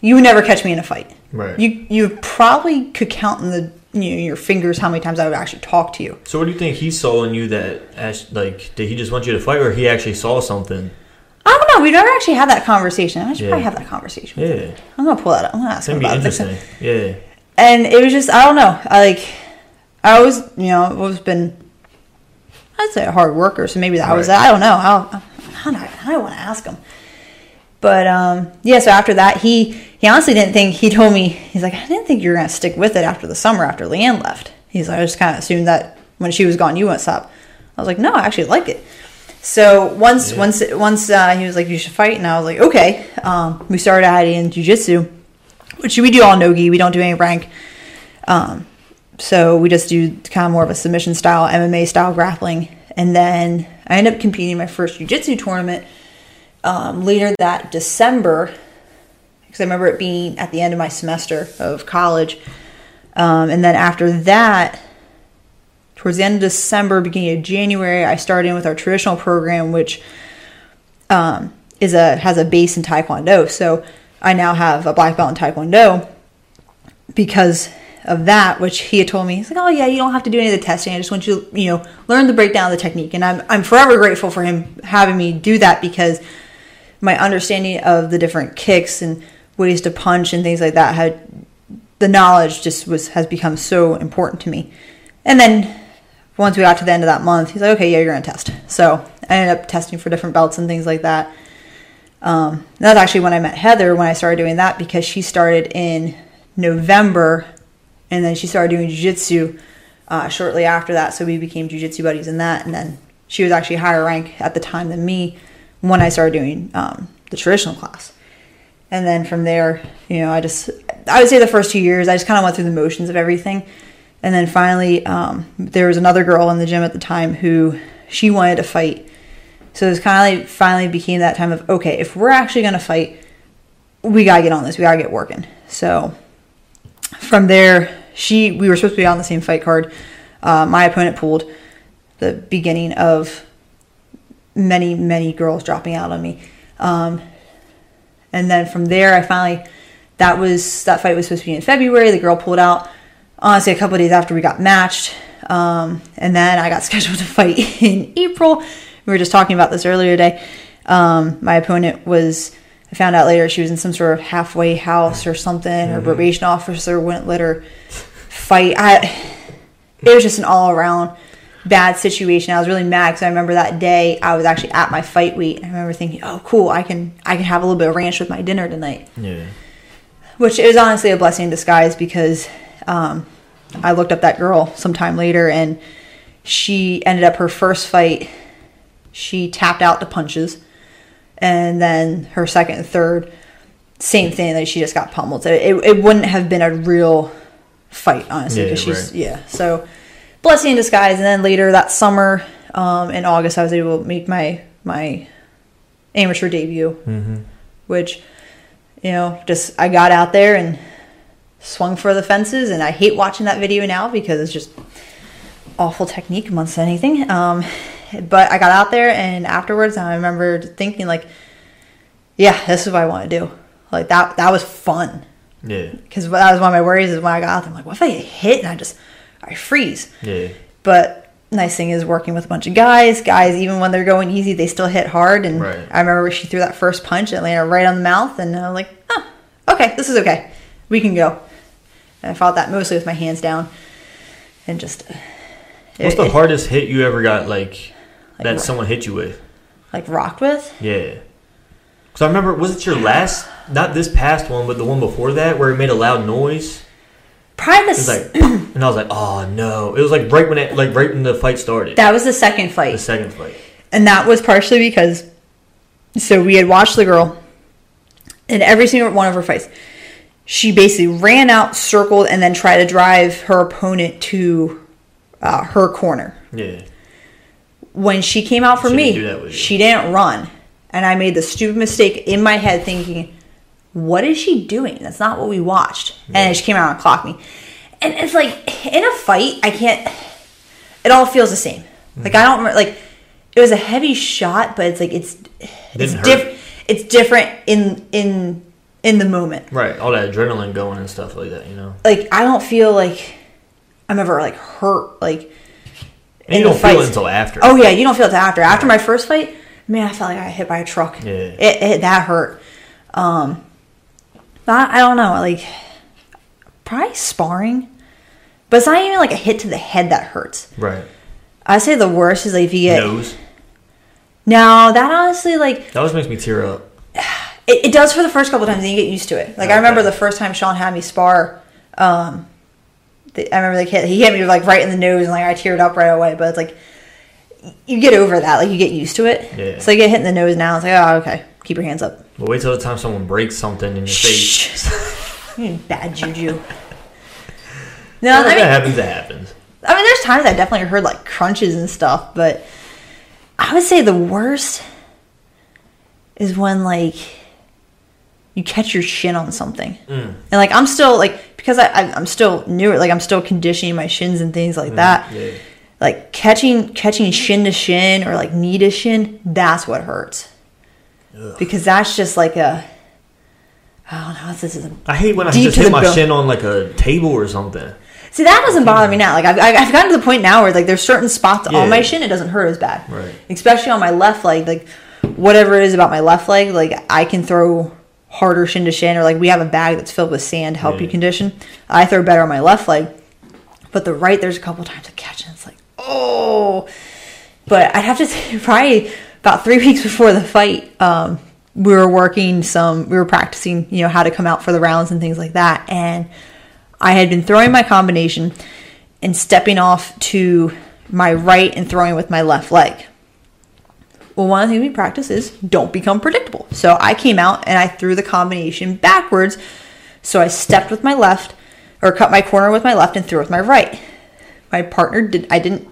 you would never catch me in a fight. Right. You you probably could count in the you know, your fingers how many times I would actually talk to you. So what do you think he saw in you that, like, did he just want you to fight, or he actually saw something? I don't know. We never actually had that conversation. I should Yeah. probably have that conversation. Yeah. I'm gonna pull that up. I'm gonna ask It's him gonna be about it. interesting. (laughs) Yeah. and it was just I don't know. I like I always you know I've always been I'd say a hard worker, so maybe that was that. I don't know. I don't, I don't, I don't want to ask him. But um, yeah, so after that, he he honestly didn't think. He told me he's like, I didn't think you were gonna stick with it after the summer after Leanne left. He's like, I just kind of assumed that when she was gone, you wouldn't stop. I was like, no, I actually like it. So once Yeah. once once uh, he was like, you should fight, and I was like, okay. Um, we started adding jujitsu, which we do all nogi. We don't do any rank. Um, so we just do kind of more of a submission style, MMA style grappling. And then I ended up competing in my first jiu-jitsu tournament um, later that December, because I remember it being at the end of my semester of college. Um, and then after that, towards the end of December, beginning of January, I started in with our traditional program, which um, is a has a base in Taekwondo. So I now have a black belt in Taekwondo because of that, which he had told me. He's like, "Oh yeah, you don't have to do any of the testing. I just want you to, you know, learn the breakdown of the technique." And I'm I'm forever grateful for him having me do that because my understanding of the different kicks and ways to punch and things like that had the knowledge just was has become so important to me. And then once we got to the end of that month, he's like, "Okay, yeah, you're gonna test." So I ended up testing for different belts and things like that. Um, that's actually when I met Heather when I started doing that because she started in November, and then she started doing jujitsu uh, shortly after that. So we became jujitsu buddies in that, and then she was actually higher rank at the time than me when I started doing um, the traditional class. And then from there, you know, I just I would say the first two years I just kind of went through the motions of everything, and then finally um, there was another girl in the gym at the time who she wanted to fight. So it was kind of like finally became that time of okay, if we're actually gonna fight, we gotta get on this. We gotta get working. So from there, she we were supposed to be on the same fight card. Uh, my opponent pulled the beginning of many many girls dropping out on me, um, and then from there I finally that was that fight was supposed to be in February. The girl pulled out honestly a couple days after we got matched, um, and then I got (laughs) scheduled to fight in April. We were just talking about this earlier today. Um, my opponent was. I found out later she was in some sort of halfway house or something. Her probation officer wouldn't let her fight. I it was just an all around bad situation. I was really mad because I remember that day I was actually at my fight week. I remember thinking, "Oh, cool! I can I can have a little bit of ranch with my dinner tonight," Yeah. which is honestly a blessing in disguise because um, I looked up that girl sometime later and she ended up her first fight. She tapped out to punches, and then her second and third, same thing. Like she just got pummeled. So it, it wouldn't have been a real fight, honestly, Yeah, because she's right. yeah. So blessing in disguise. And then later that summer, um, in August, I was able to make my my amateur debut, Mm-hmm. which you know, just I got out there and swung for the fences. And I hate watching that video now because it's just awful technique amongst anything. Um, but I got out there, and afterwards, I remember thinking like, yeah, this is what I want to do. Like that that was fun Yeah. because that was one of my worries is when I got out there, I'm like, what if I get hit and I just I freeze? Yeah. But nice thing is working with a bunch of guys. Guys, even when they're going easy, they still hit hard. And Right. I remember she threw that first punch and it landed right on the mouth, and I was like, oh, okay, this is okay. We can go. And I fought that mostly with my hands down, and just What's it- the it- hardest hit you ever got? Like, Like that someone hit you with? like rocked with. Yeah. Because I remember, was it your last? Not this past one, but the one before that, where it made a loud noise. Probably the, like, (clears throat) and I was like, oh no! It was like right when it, like right when the fight started. that was the second fight. the second fight. And that was partially because so we had watched the girl in every single one of her fights. She basically ran out, circled, and then tried to drive her opponent to uh, her corner. Yeah. When she came out for She me, didn't do that with you. she didn't run. And I made the stupid mistake in my head thinking, what is she doing? That's not what we watched. And then she came out and clocked me. And it's like, in a fight, I can't, it all feels the same. Like, I don't like, it was a heavy shot, but it's like, it's, it's different. It's different in, in, in the moment. Right. All that adrenaline going and stuff like that, you know. Like, I don't feel like I'm ever, like, hurt, like, And you don't feel it until after. Oh yeah, you don't feel it after. After my first fight, man, I felt like I got hit by a truck. Yeah. It, it that hurt. Um, I, I don't know, like probably sparring, but it's not even like a hit to the head that hurts. Right. I say the worst is like if you get Nose. no, that honestly like That always makes me tear up. (sighs) it, it does for the first couple times, and you get used to it. Like I remember the first time Sean had me spar. Um, I remember the kid he hit me like right in the nose, and like I teared up right away. But it's like you get over that, like you get used to it. Yeah. So you get hit in the nose now. It's like oh okay, keep your hands up. But wait till the time someone breaks something in your face. Shh. (laughs) You Bad juju. (laughs) No, I if that happens, that happens. I mean, there's times I definitely heard like crunches and stuff, but I would say the worst is when like you catch your shin on something, Mm. and like I'm still like because I, I I'm still newer, like I'm still conditioning my shins and things like that. Yeah. Like catching catching shin to shin or like knee to shin, that's what hurts Ugh. because that's just like a I don't know. This is I hate when I just hit my bone. shin on like a table or something. See, that doesn't bother me now. Like I've, I've gotten to the point now where like there's certain spots Yeah. on my shin it doesn't hurt as bad. Right. Especially on my left leg, like whatever it is about my left leg, like I can throw harder shin to shin, or like we have a bag that's filled with sand to help you Yeah. condition. I throw better on my left leg, but the right there's a couple times I catch and it's like oh. But I'd have to (laughs) say probably about three weeks before the fight, um, we were working some, we were practicing, you know, how to come out for the rounds and things like that, and I had been throwing my combination and stepping off to my right and throwing with my left leg. Well, one of the things we practice is don't become predictable. So I came out and I threw the combination backwards. So I stepped with my left or cut my corner with my left and threw with my right. My partner did, I didn't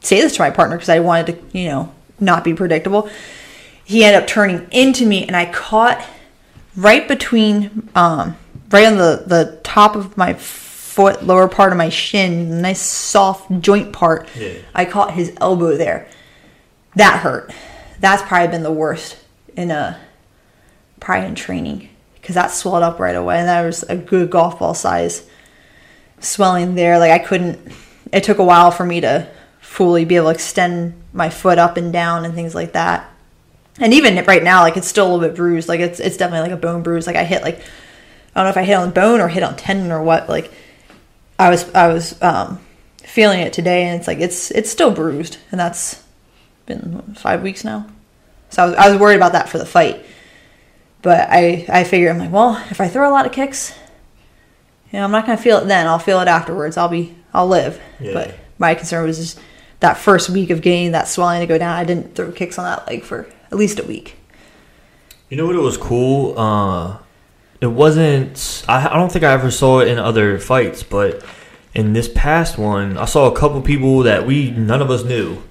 say this to my partner because I wanted to, you know, not be predictable. He ended up turning into me and I caught right between um right on the the top of my foot lower part of my shin nice soft joint part Yeah. i caught his elbow there that hurt that's probably been the worst in a probably in training because that swelled up right away, and that was a good golf ball size swelling there. Like I couldn't. It took a while for me to fully be able to extend my foot up and down and things like that. And even right now, like it's still a little bit bruised. Like it's it's definitely like a bone bruise. Like I hit like I don't know if I hit on bone or hit on tendon or what. Like I was I was um, feeling it today, and it's like it's it's still bruised, and that's been five weeks now. So I was, I was worried about that for the fight, but I I figure, I'm like, well, if I throw a lot of kicks, you know, I'm not gonna feel it then. I'll feel it afterwards. I'll be I'll live. Yeah. But my concern was just that first week of getting that swelling to go down. I didn't throw kicks on that leg for at least a week. You know what? It was cool. Uh, it wasn't. I, I don't think I ever saw it in other fights, but in this past one, I saw a couple people that we none of us knew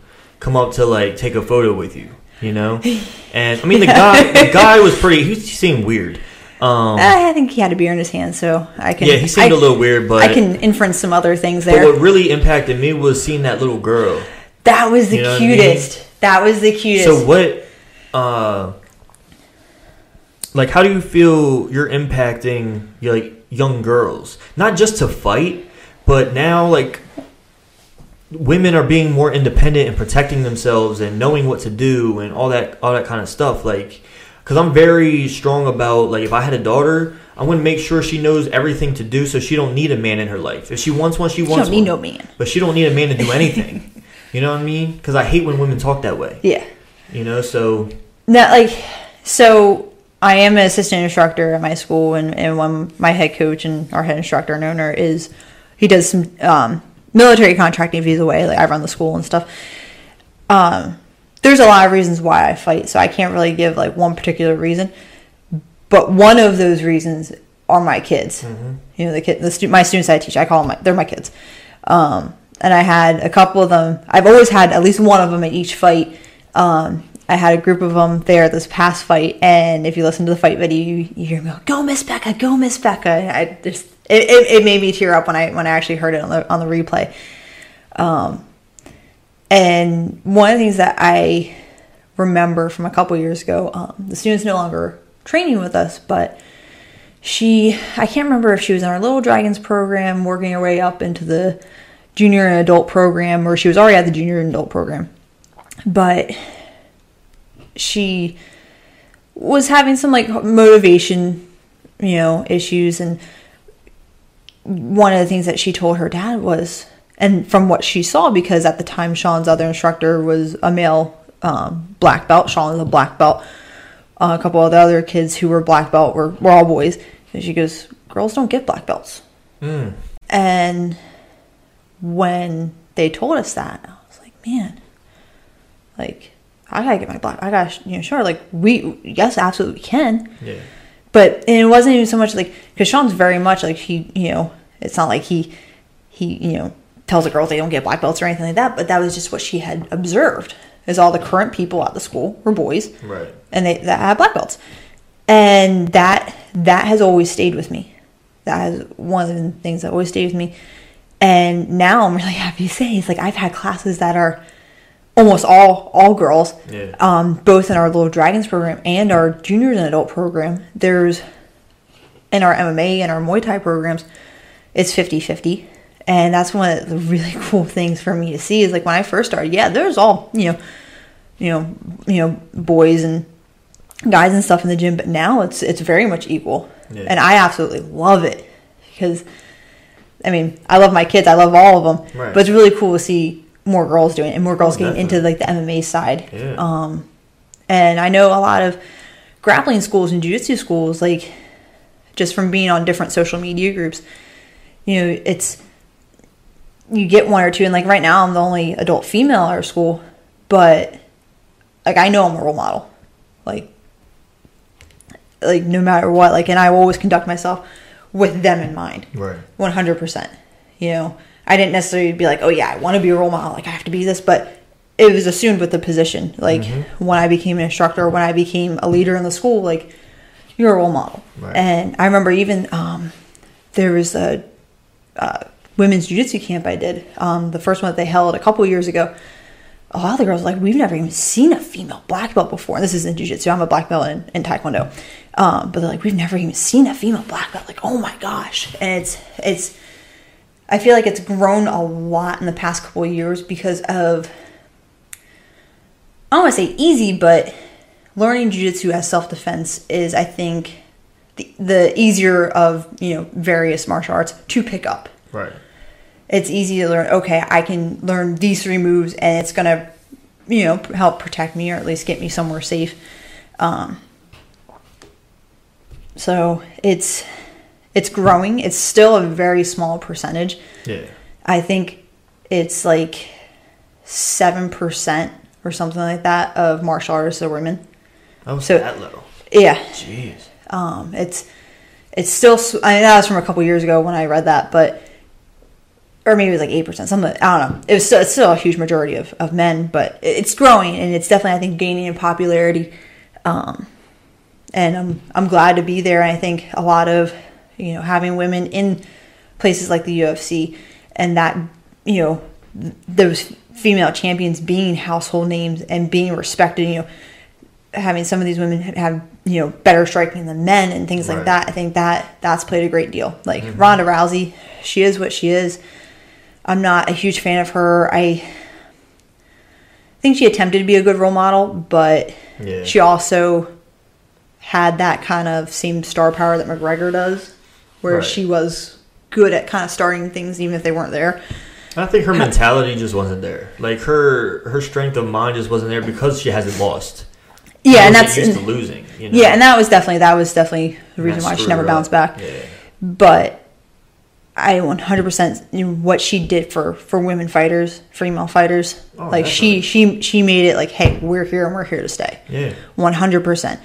come up to like take a photo with you. You know, (laughs) and I mean the guy. the (laughs) guy was pretty. He, seemed weird. Um, I think he had a beer in his hand, so I can. yeah, he seemed I, a little weird, but I can inference some other things there. But what really impacted me was seeing that little girl. that was the You know what I mean? cutest. That was the cutest. So what? Uh, like, how do you feel you're impacting like young girls? Not just to fight, but now like women are being more independent and protecting themselves and knowing what to do and all that all that kind of stuff. Like, because I'm very strong about like if I had a daughter. I want to make sure she knows everything to do, so she don't need a man in her life. If she wants one, she you wants don't need one. no man. But she don't need a man to do (laughs) anything. you know what I mean? Because I hate when women talk that way. Yeah. You know, so No, like so. I am an assistant instructor at my school, and, and one my head coach and our head instructor and owner is he does some um, military contracting if he's away. Like I run the school and stuff. Um, there's a lot of reasons why I fight, so I can't really give like one particular reason. But one of those reasons are my kids. You know, the kid, the stu- my students I teach, I call them my, they're my kids. Um, and I had a couple of them. I've always had at least one of them at each fight. Um, I had a group of them there this past fight, and if you listen to the fight video, you, you hear me go, "Go Miss Becca, go Miss Becca." I just it, it, it made me tear up when I when I actually heard it on the on the replay. Um, and one of the things that I remember from a couple years ago, um, the student's no longer training with us, but she, I can't remember if she was in our Little Dragons program, working her way up into the junior and adult program, or she was already at the junior and adult program. But she was having some like motivation, you know, issues. And one of the things that she told her dad was, and from what she saw, because at the time Sean's other instructor was a male um, black belt, Sean was a black belt. Uh, a couple of the other kids who were black belt were, were all boys. And she goes, Girls don't get black belts. mm, And when they told us that, I was like, man, like, I gotta get my black. I gotta, you know, sure, like, we, yes, absolutely can. yeah, But and it wasn't even so much like, because Sean's very much like, he, you know, it's not like he, he, you know, tells the girls they don't get black belts or anything like that, but that was just what she had observed, is all the current people at the school were boys right. and they that have black belts. And that that has always stayed with me. That is one of the things that always stayed with me. And now i'm really (laughs) happy to say it's like i've had classes that are almost all all girls Yeah. um, both in our little dragons program and our juniors and adult program there's in our mma and our muay thai programs it's 50-50 and that's one of the really (laughs) cool things for me to see is like when i first started yeah there's all you know you know you know boys and guys and stuff in the gym but now it's it's very much equal Yeah. and i absolutely love it because i mean i love my kids i love all of them Right. but it's really cool to see more girls doing it and more girls Oh, getting into like the mma side. Yeah. um and i know a lot of grappling schools and jiu-jitsu schools like just from being on different social media groups you know it's you get one or two and like right now i'm the only adult female at our school but like i know i'm a role model. Like like no matter what like and i always conduct myself with them in mind. Right. 100% you know i didn't necessarily be like oh yeah i want to be a role model like i have to be this but it was assumed with the position like when i became an instructor when i became a leader in the school like you're a role model Right. and i remember even um, there was a uh, women's jiu-jitsu camp i did um, the first one that they held a couple years ago a lot of the girls were like we've never even seen a female black belt before. And this is in jiu-jitsu. I'm a black belt in, in taekwondo. Um, but they're like we've never even seen a female black belt. Like oh my gosh, and it's it's. I feel like it's grown a lot in the past couple of years because of I don't want to say easy, but learning jiu-jitsu as self-defense is I think the, the easier of you know various martial arts to pick up Right. it's easy to learn okay i can learn these three moves and it's gonna you know help protect me or at least get me somewhere safe um, so it's it's growing it's still a very small percentage Yeah. i think it's like 7% or something like that of martial artists are women Oh, So- that low. yeah Jeez. um, it's it's still. I mean, that was from a couple years ago when I read that, but or maybe it was like eight percent. Something I don't know. It was still, it's still a huge majority of, of men, but it's growing and it's definitely I think gaining in popularity. Um, and I'm I'm glad to be there. And I think a lot of you know having women in places like the UFC and that you know those female champions being household names and being respected. You know having some of these women have you know better striking than men and things like that. I think that that's played a great deal. Like mm-hmm. Ronda Rousey, she is what she is. I'm not a huge fan of her. I think she attempted to be a good role model, but Yeah. she also had that kind of same star power that McGregor does, where Right. she was good at kind of starting things even if they weren't there. I think her mentality just wasn't there. Like her her strength of mind just wasn't there because she hasn't lost. Yeah, and that's used to losing. You know? yeah, and that was definitely that was definitely the reason why she never bounced back. Yeah. but I 100% you know, what she did for for women fighters, female fighters. Oh, like she she she made it like, hey, we're here and we're here to stay. Yeah. 100%.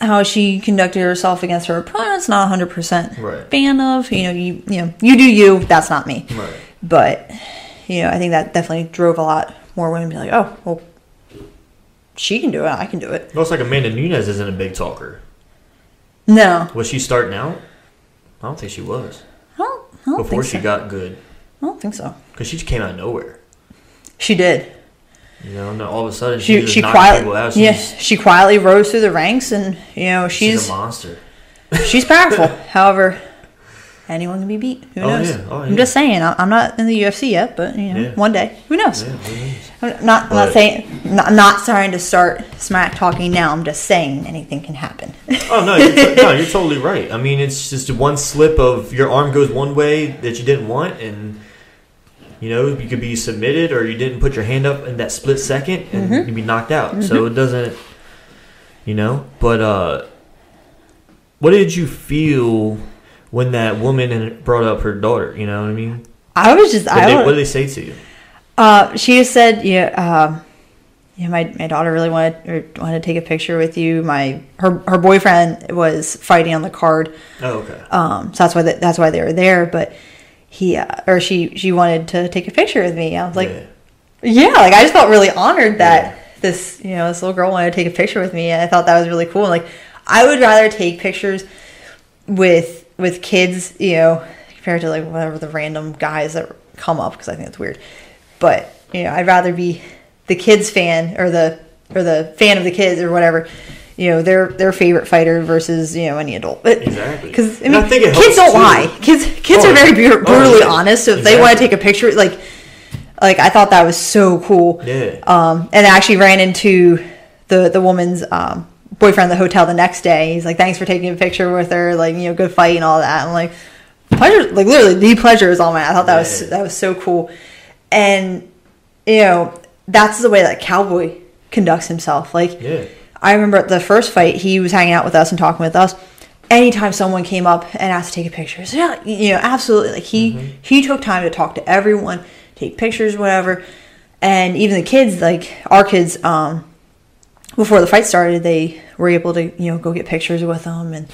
How she conducted herself against her opponents, not 100% Right. fan of. You know, you you know, you do you. That's not me. Right. But you know, I think that definitely drove a lot more women to be like, oh, well, she can do it. I can do it. Looks like Amanda Nunes isn't a big talker. No, Was she starting out? I don't think she was. I don't, I don't Before she so. got good. I don't think so. Because she just came out of nowhere. She did. You know, and then all of a sudden she, she she quietly people out. yeah she quietly rose through the ranks and you know she's, she's a monster. she's powerful (laughs) however anyone can be beat who Oh, knows yeah. Oh, i'm just saying i'm not in the ufc yet but you know Yeah. one day who knows Yeah, who knows? i'm not i'm not saying not, not trying to start smack talking now i'm just saying anything can happen Oh no, you're to- no, you're (laughs) totally right. I mean, it's just one slip of your arm goes one way that you didn't want, and you know you could be submitted, or you didn't put your hand up in that split second, and Mhm. you'd be knocked out. So it doesn't, you know. But uh, what did you feel when that woman brought up her daughter? You know what I mean? i was just What, i they, what did they say to you? Uh, she just said, yeah, um, yeah, my, my daughter really wanted or wanted to take a picture with you. My her her boyfriend was fighting on the card, Oh, okay. um, so that's why that, that's why they were there. But he uh, or she she wanted to take a picture with me. I was like, Yeah. yeah, like I just felt really honored that this you know this little girl wanted to take a picture with me. And I thought that was really cool. And like I would rather take pictures with with kids, you know, compared to like whatever the random guys that come up because I think it's weird. But you know, I'd rather be the kids fan or the or the fan of the kids or whatever. You know, their their favorite fighter versus you know any adult. Exactly. Because I mean, I kids don't too. lie. Kids kids Oh, are very yeah. Oh, brutally yeah. honest. So if they want to take a picture, like like I thought that was so cool. Yeah. Um, and I actually ran into the the woman's um, boyfriend at the hotel the next day. He's like, "Thanks for taking a picture with her. Like, you know, good fight and all that." I'm like, "Pleasure, like literally, the pleasure is all mine." I thought that was that was so cool, and you know, that's the way that cowboy conducts himself. Like, Yeah. I remember at the first fight, he was hanging out with us and talking with us. Anytime someone came up and asked to take a picture, so yeah, you know, absolutely. Like he Mm-hmm. he took time to talk to everyone, take pictures, whatever. And even the kids, like our kids, um, before the fight started, they were able to you know go get pictures with them and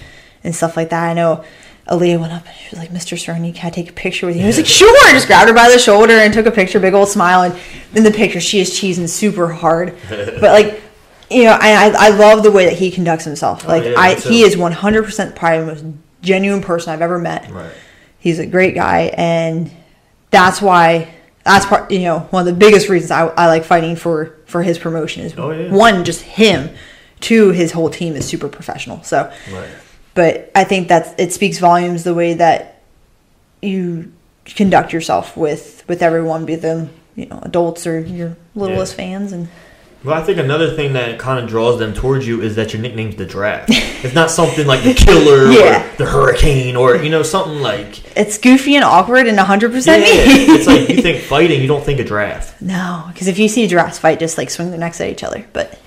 and stuff like that. I know. Aaliyah went up and she was like, Mr. Cerny, can I take a picture with you? He was like, sure. I just grabbed her by the shoulder and took a picture, big old smile. And in the picture, she is cheesing super hard. (laughs) But like, you know, I, I I love the way that he conducts himself. Oh, Like, yeah, I he is 100% probably the most genuine person I've ever met. Right. He's a great guy, and that's why that's part you know one of the biggest reasons I, I like fighting for for his promotion is Oh, yeah. one just him, two his whole team is super professional. So, Right. but I think that it speaks volumes the way that you conduct yourself with with everyone, be them you know adults or your littlest Yeah. fans, and Well, I think another thing that kind of draws them towards you is that your nickname's the giraffe. (laughs) it's not something like the killer Yeah. or the hurricane or you know something like it's goofy and awkward and hundred yeah. percent me. it's like you think (laughs) fighting, you don't think a giraffe. no, because if you see giraffes fight, just like swing their necks at each other, but.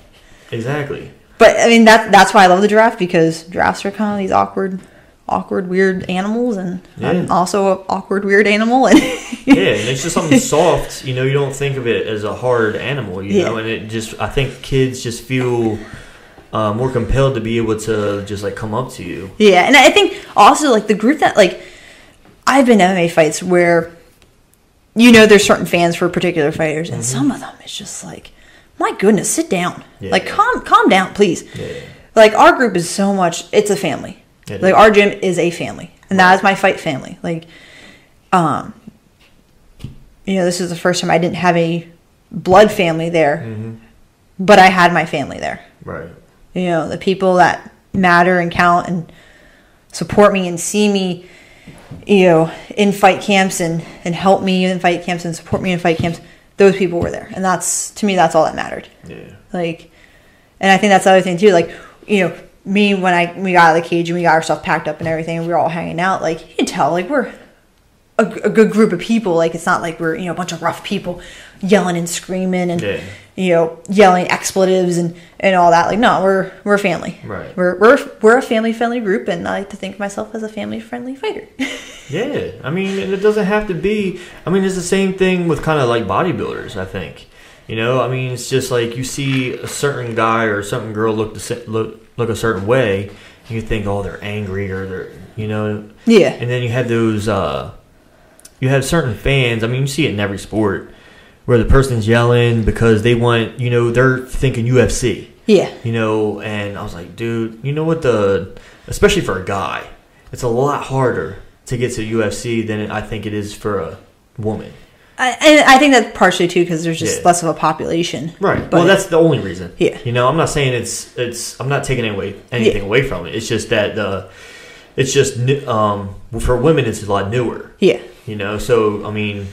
Exactly. But I mean that that's why I love the giraffe because giraffes are kind of these awkward, awkward, weird animals, and I'm also an awkward, weird animal. And Yeah, (laughs) and it's just something soft. You know, you don't think of it as a hard animal. You know, Yeah. and it just I think kids just feel uh, more compelled to be able to just like come up to you. yeah, and I think also like the group that like I've been in MMA fights where you know there's certain fans for particular fighters, and some of them it's just like, my goodness, sit down, Yeah. like calm calm down, please. Yeah. Like our group is so much, it's a family. It like is. our gym is a family, and that is my fight family. Like, um, you know, this is the first time I didn't have a blood family there, hmm but I had my family there. Right. You know, the people that matter and count and support me and see me, you know, in fight camps and and help me in fight camps and support me in fight camps. Those people were there, and that's to me, that's all that mattered. Yeah. Like, and I think that's the other thing too. Like, you know, me when I we got out of the cage and we got our stuff packed up and everything, and we were all hanging out. Like, you can tell, like we're a, a good group of people. Like, it's not like we're you know a bunch of rough people yelling and screaming and Yeah. you know yelling expletives and and all that. Like, no, we're we're a family. Right. We're we're we're a family friendly group, and I like to think of myself as a family friendly fighter. (laughs) Yeah, I mean, and it doesn't have to be. I mean, it's the same thing with kind of like bodybuilders. I think, you know, I mean, it's just like you see a certain guy or a certain girl look the, look look a certain way, and you think, oh, they're angry or they're, you know, yeah. and then you have those, uh, you have certain fans. I mean, you see it in every sport where the person's yelling because they want, you know, they're thinking UFC Yeah. you know and i was like dude you know what the especially for a guy it's a lot harder to get to ufc than i think it is for a woman I, and I think that's partially too because there's just Yeah. less of a population. right But- well that's the only reason Yeah. you know i'm not saying it's it's i'm not taking away anything away from it it's just that the it's just um for women it's a lot newer Yeah. you know so i mean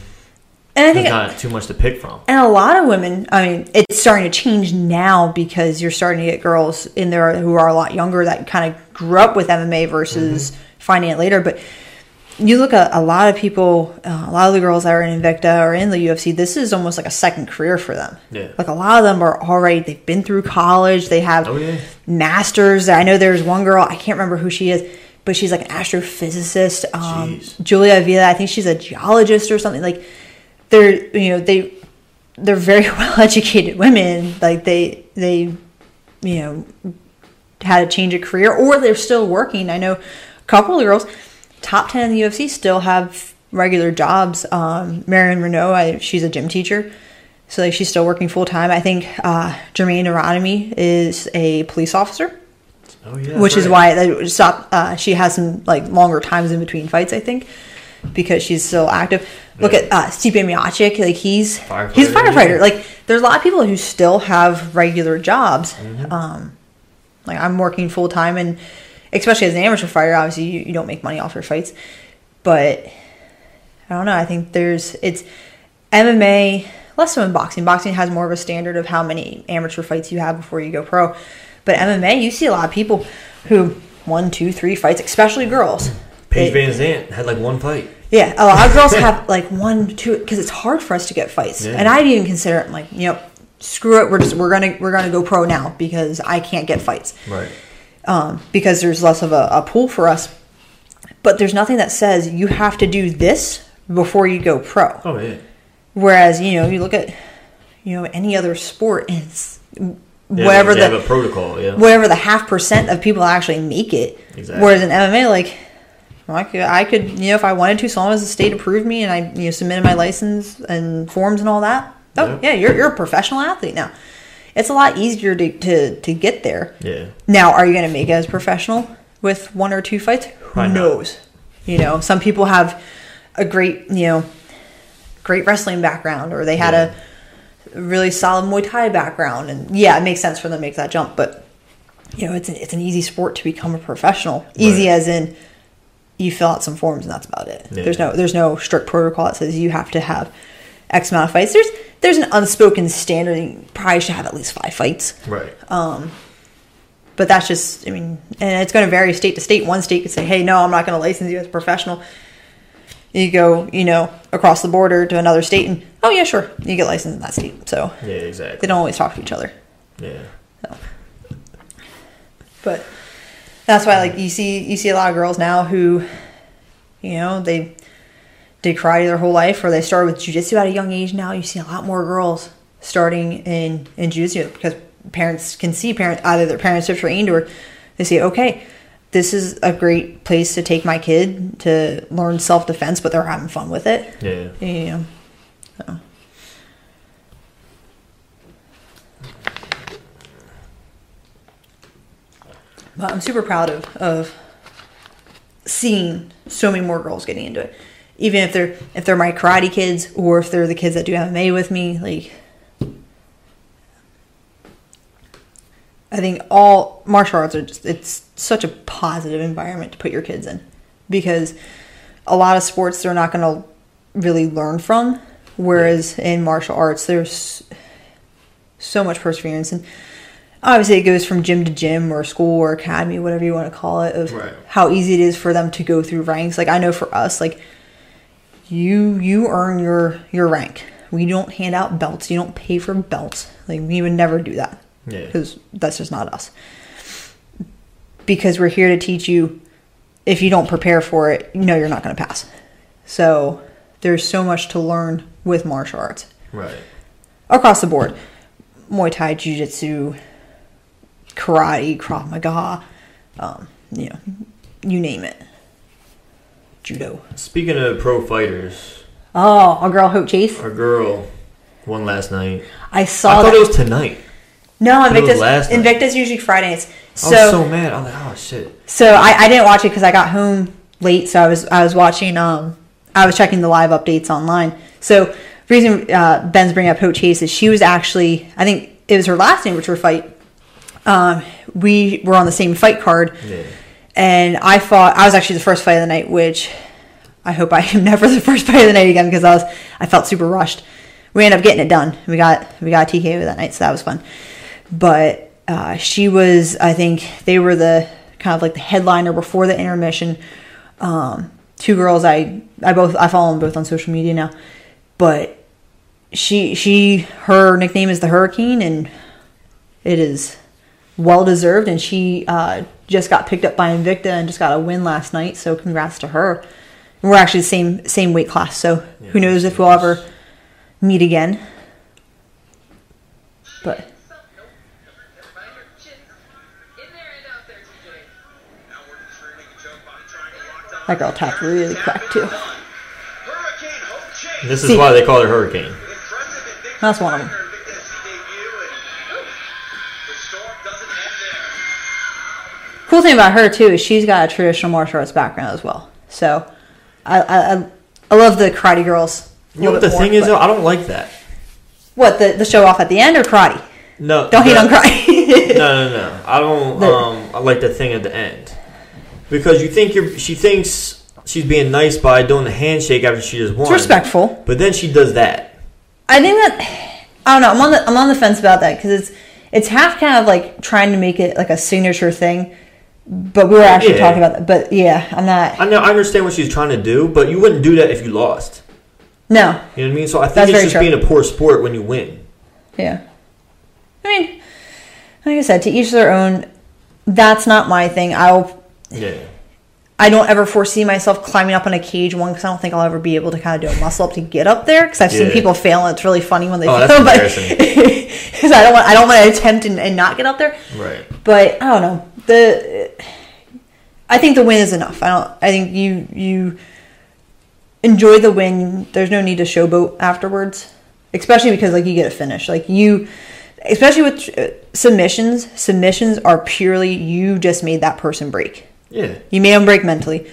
And I there's think not too much to pick from And a lot of women, I mean, it's starting to change now because you're starting to get girls in there who are a lot younger that kind of grew up with MMA versus finding it later. But you look at a lot of people, uh, a lot of the girls that are in Invicta or in the UFC, this is almost like a second career for them. Yeah. Like a lot of them are already, they've been through college, they have Oh, yeah. masters. I know there's one girl, I can't remember who she is, but she's like an astrophysicist. Um, Julia Avila, I think she's a geologist or something. Like they're, you know, they they're very (laughs) well educated women. Like they they you know had a change of career or they're still working. I know a couple of girls, top ten in the UFC, still have regular jobs. Um, Marion Reneau, I, she's a gym teacher. So like she's still working full time. I think uh, Germaine de Randamie is a police officer oh yeah which is why they stopped. Uh, she has some like longer times in between fights, I think, because she's still active. Look Yeah. at uh, Stipe Miocic, like he's Firefighter, he's a firefighter. yeah. Like there's a lot of people who still have regular jobs. Mm-hmm. Um, like I'm working full time, and especially as an amateur fighter, obviously you, you don't make money off your fights, but I don't know. I think there's it's MMA less so in boxing. Boxing has more of a standard of how many amateur fights you have before you go pro. But MMA, you see a lot of people who one, two, three fights, especially girls. Paige VanZant had like one fight. yeah, a lot of girls (laughs) have like one, two, because it's hard for us to get fights, Yeah. and I'd even consider it like, you know, screw it, we're just we're gonna we're gonna go pro now because I can't get fights Right. Um, because there's less of a, a pool for us. But there's nothing that says you have to do this before you go pro. Oh yeah. Whereas you know you look at you know any other sport, it's Yeah, whatever the protocol. Yeah. whatever the half percent of people actually make it. Exactly. Whereas in MMA, like I could, I could, you know, if I wanted to, so long as the state approved me and I, you know, submitted my license and forms and all that. Oh Yeah. yeah, you're you're a professional athlete now. It's a lot easier to to, to get there. Yeah. Now, are you going to make it as professional with one or two fights? Who Probably not. knows? You know, some people have a great, you know, great wrestling background or they had a really solid Muay Thai background, and yeah, it makes sense for them to make that jump. But you know, it's an, it's an easy sport to become a professional. Easy as in you fill out some forms and that's about it. Yeah. There's no there's no strict protocol that says you have to have X amount of fights. There's there's an unspoken standard. You probably should have at least five fights. Right. Um, but that's just, I mean, and it's going to vary state to state. One state could say, hey, no, I'm not going to license you as a professional. You go, you know, across the border to another state, and oh, yeah, sure, you get licensed in that state. So yeah, exactly. they don't always talk to each other. Yeah. But that's why, like, you see, you see a lot of girls now who, you know, they did karate their whole life, or they started with jujitsu at a young age. Now you see a lot more girls starting in in jujitsu because parents can see parent either their parents are trained or they say, okay, this is a great place to take my kid to learn self defense, but they're having fun with it. Yeah. You know, so. But I'm super proud of of seeing so many more girls getting into it. Even if they're if they're my karate kids or if they're the kids that do MMA with me, like I think all martial arts are just it's such a positive environment to put your kids in because a lot of sports they're not going to really learn from whereas in martial arts there's so much perseverance and obviously it goes from gym to gym or school or academy whatever you want to call it of Right. how easy it is for them to go through ranks like i know for us like you you earn your your rank we don't hand out belts you don't pay for belts like we would never do that Yeah. because that's just not us. Because we're here to teach you. If you don't prepare for it, you know you're not going to pass. So there's so much to learn with martial arts Right. across the board: Muay Thai, Jiu Jitsu, karate, Krav Maga, um, you know, you name it. Judo. Speaking of pro fighters, Oh, a girl Hope Chase. our girl won last night. I saw. I thought that. it was tonight. no, thought it was Invicta. last night. Invicta usually Fridays. I was so mad. I was like, oh shit. So I, I didn't watch it because I got home late. So I was I was watching um I was checking the live updates online. So the reason uh, Ben's bringing up Hope Chase is she was actually I think it was her last amateur fight. Um, we were on the same fight card, Yeah. And I fought. I was actually the first fight of the night, which I hope I am (laughs) never the first fight of the night again because I was I felt super rushed. We ended up getting it done. We got we got TKO that night, so that was fun. But uh, she was, I think, they were the kind of like the headliner before the intermission. Um, two girls I I both I follow them both on social media now, but she she her nickname is the Hurricane, and it is well deserved. And she uh, just got picked up by Invicta and just got a win last night. So congrats to her. And we're actually the same same weight class, so Yeah, who knows if we'll ever meet again. But that girl tapped really quick too. This is See- why they call her Hurricane. That's one of them. Cool thing about her too is she's got a traditional martial arts background as well. So I I, I- love the karate girls. You know what the bit thing is though? I don't like that. What the the show off at the end or karate? No. Don't hate on karate. (laughs) no, no, no. I don't. (laughs) The- um, I like the thing at the end because you think you're. She thinks she's being nice by doing the handshake after she just won. it's respectful. But then she does that. I think that I don't know. I'm on the I'm on the fence about that because it's it's half kind of like trying to make it like a signature thing, but we were actually Yeah. talking about that. But yeah, I'm not. I know. I understand what she's trying to do, but you wouldn't do that if you lost. No, You know what I mean? So I think That's it's just true. being a poor sport when you win. yeah. I mean, like I said, to each their own. That's not my thing. I'll. Yeah. I don't ever foresee myself climbing up on a cage one because I don't think I'll ever be able to kind of do a muscle up to get up there because I've seen people fail and it's really funny when they Oh, fail. that's but embarrassing. (laughs) because I don't want I don't want to attempt and, and not get up there. Right. but I don't know. The I think the win is enough. I don't. I think you you enjoy the win. There's no need to showboat afterwards, especially because like you get a finish. Like you, especially with uh, submissions. Submissions are purely you just made that person break. Yeah. You made them break mentally.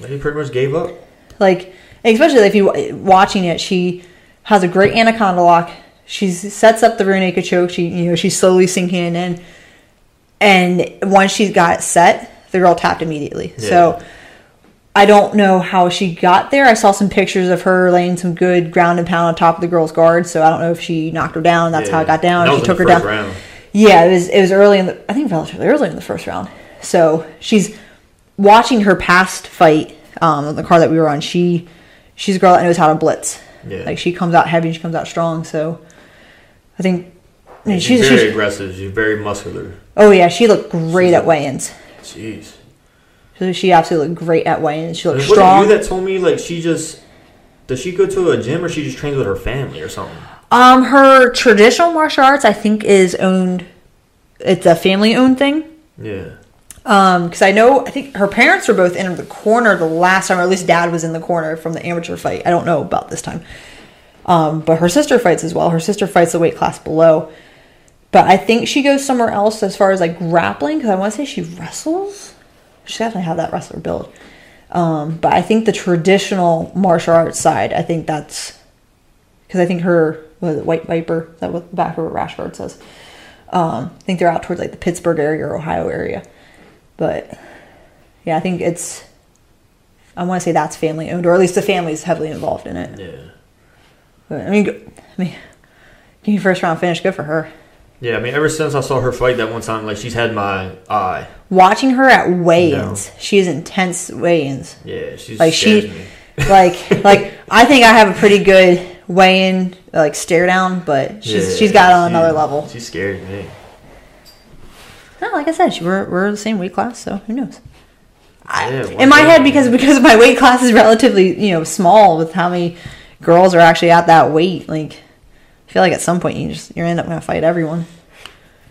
Like he pretty much gave up. Like especially if you watching it, she has a great anaconda lock. She sets up the naked choke. She you know she's slowly sinking in, and once she's got set, the girl tapped immediately. Yeah. So I don't know how she got there. I saw some pictures of her laying some good ground and pound on top of the girl's guard. So I don't know if she knocked her down. That's how it got down. That If was she took her down. round. Yeah, it was it was early in the I think relatively early in the first round. So she's watching her past fight, um, the car that we were on. She she's a girl that knows how to blitz. Yeah. Like she comes out heavy, and she comes out strong. So I think I mean, she's, she's, very she's aggressive. She's very muscular. oh yeah, she looked great She's at weigh-ins. Jeez. So she absolutely looked great at weigh-ins. She looked Was strong. you that told me like she just does she go to a gym or she just trains with her family or something? Um, her traditional martial arts, I think, is owned. It's a family-owned thing. Yeah. Um, because I know, I think her parents were both in the corner the last time, or at least dad was in the corner from the amateur fight. I don't know about this time. Um, but her sister fights as well. Her sister fights the weight class below. But I think she goes somewhere else as far as like grappling, because I want to say she wrestles. She definitely have that wrestler build. Um, but I think the traditional martial arts side, I think that's because I think her was it White Viper that what the back of what Rashford says. Um, I think they're out towards like the Pittsburgh area or Ohio area. But yeah, I think it's I want to say that's family owned, or at least the family's heavily involved in it. Yeah. But I mean, I mean, give me first round finish, good for her. Yeah, I mean, ever since I saw her fight that one time, like she's had my eye. Watching her at weigh-ins, she has intense weigh-ins. Yeah, she's Like she, (laughs) like, (laughs) like I think I have a pretty good weigh-in, like stare down, but she's Yeah, she's got on she- another level. She scares me. No, like I said, she, we're we're the same weight class, so who knows? I, Yeah, in my head, because because my weight class is relatively you know small with how many girls are actually at that weight. Like, I feel like at some point you just you end up gonna fight everyone,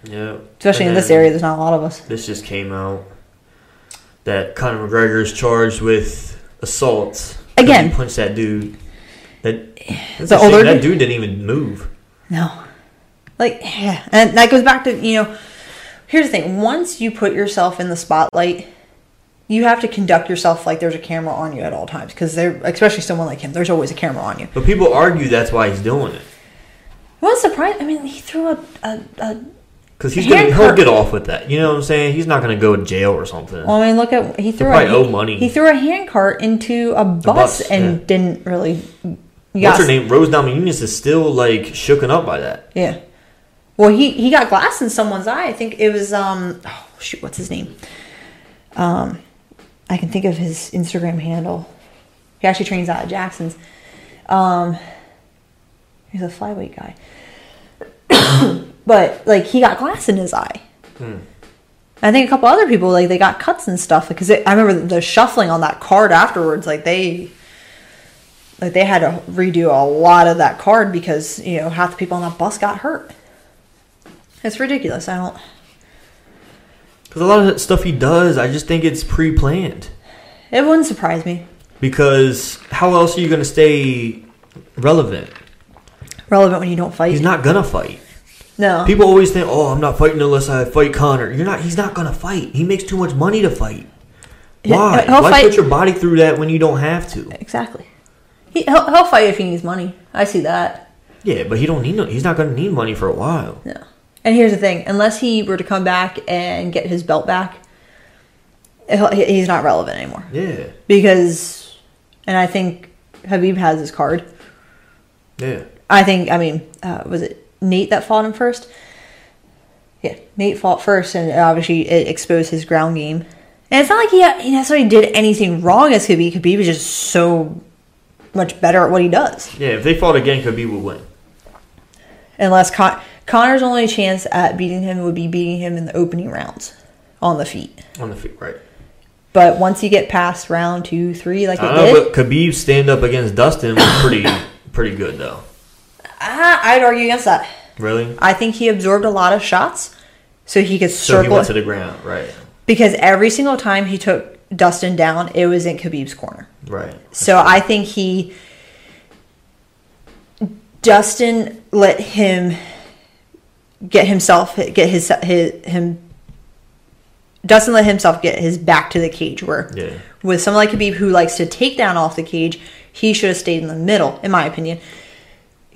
Yeah. especially in this area. There's not a lot of us. This just came out that Conor McGregor is charged with assault. Again. he punched that dude. That, (sighs) that's The older that dude? dude didn't even move. No, like yeah, and that goes back to you know. Here's the thing: once you put yourself in the spotlight, you have to conduct yourself like there's a camera on you at all times because there, especially someone like him, there's always a camera on you. But people argue that's why he's doing it. What's surprised? I mean, he threw a, a, a Because he's gonna he'll get off with that. You know what I'm saying? He's not gonna go to jail or something. Well, I mean, look at he threw a, owe money. He threw a handcart into a bus, bus, and yeah. didn't really. What's her name? Rose Namajunas is still like shooken up by that. Yeah. Well, he he got glass in someone's eye. I think it was um. Oh shoot, what's his name? Um, I can think of his Instagram handle. He actually trains out at Jackson's. Um, he's a flyweight guy. (coughs) but like he got glass in his eye. Hmm. I think a couple other people like they got cuts and stuff because I remember the shuffling on that card afterwards. Like they, like they had to redo a lot of that card because you know half the people on that bus got hurt. It's ridiculous. I don't. Because a lot of that stuff he does, I just think it's pre-planned. It wouldn't surprise me. Because how else are you gonna stay relevant? Relevant when you don't fight. He's not gonna fight. no. People always think, "Oh, I'm not fighting unless I fight Conor." You're not. He's not gonna fight. He makes too much money to fight. Why? He'll Why fight- put your body through that when you don't have to? exactly. He, he'll, he'll fight if he needs money. I see that. Yeah, but he don't need. No, he's not gonna need money for a while. No. And here's the thing: unless he were to come back and get his belt back, he's not relevant anymore. Yeah, Because, and I think Khabib has his card. yeah. I think, I mean, uh, was it Nate that fought him first? Yeah, Nate fought first, and obviously it exposed his ground game. And it's not like he, he necessarily did anything wrong as Khabib. Khabib was just so much better at what he does. Yeah, if they fought again, Khabib would win. Unless Con- Conor's only chance at beating him would be beating him in the opening rounds on the feet. On the feet, right? But once you get past round two, three, like it I don't know, did, but Khabib's stand up against Dustin was pretty, pretty good though. Ah, I'd argue against that. Really? I think he absorbed a lot of shots, so he could So he circle. went to the ground, right? because every single time he took Dustin down, it was in Khabib's corner. Right. So I think he Dustin let him get himself get his his him Dustin let himself get his back to the cage where Yeah. with someone like Khabib who likes to take down off the cage, he should have stayed in the middle, in my opinion.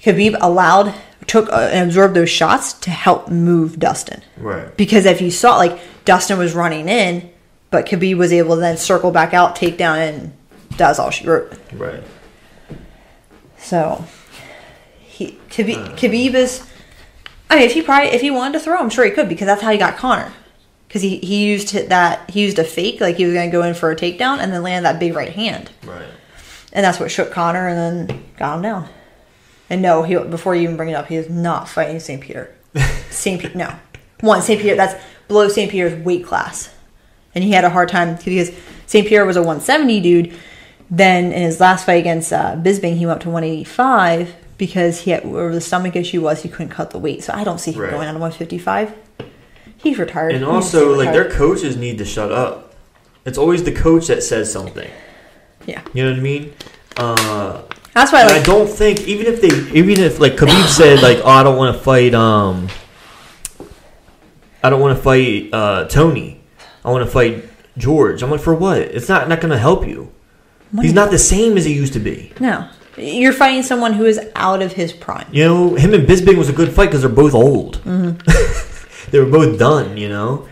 Khabib allowed, took uh, and absorbed those shots to help move Dustin. Right. Because if you saw, like, Dustin was running in, but Khabib was able to then circle back out, take down, and that's all she wrote. Right. So, he Khabib, Khabib is. I mean, if he probably if he wanted to throw, I'm sure he could because that's how he got Conor. Because he, he used that he used a fake like he was going to go in for a takedown and then land that big right hand, Right. and that's what shook Conor and then got him down. And no, he before you even bring it up, he is not fighting St-Pierre. St. Peter, no, one St-Pierre. That's below St-Pierre's weight class, and he had a hard time because St-Pierre was a 170 dude. Then in his last fight against uh, Bisping, he went up to 185 because he had where the stomach issue was he couldn't cut the weight. So I don't see him Right. going down to 155. He's retired. And also, stay like their coaches need to shut up. It's always the coach that says something. yeah, You know what I mean? Uh, that's why I and I don't think even if they even if like Khabib (coughs) said like oh I don't want to fight um I don't want to fight uh Tony. I want to fight George. I'm like for what? It's not not gonna help you. He's not the same as he used to be. No, you're fighting someone who is out of his prime. you know him and Bisping was a good fight because they're both old. Mm-hmm. (laughs) they were both done you know?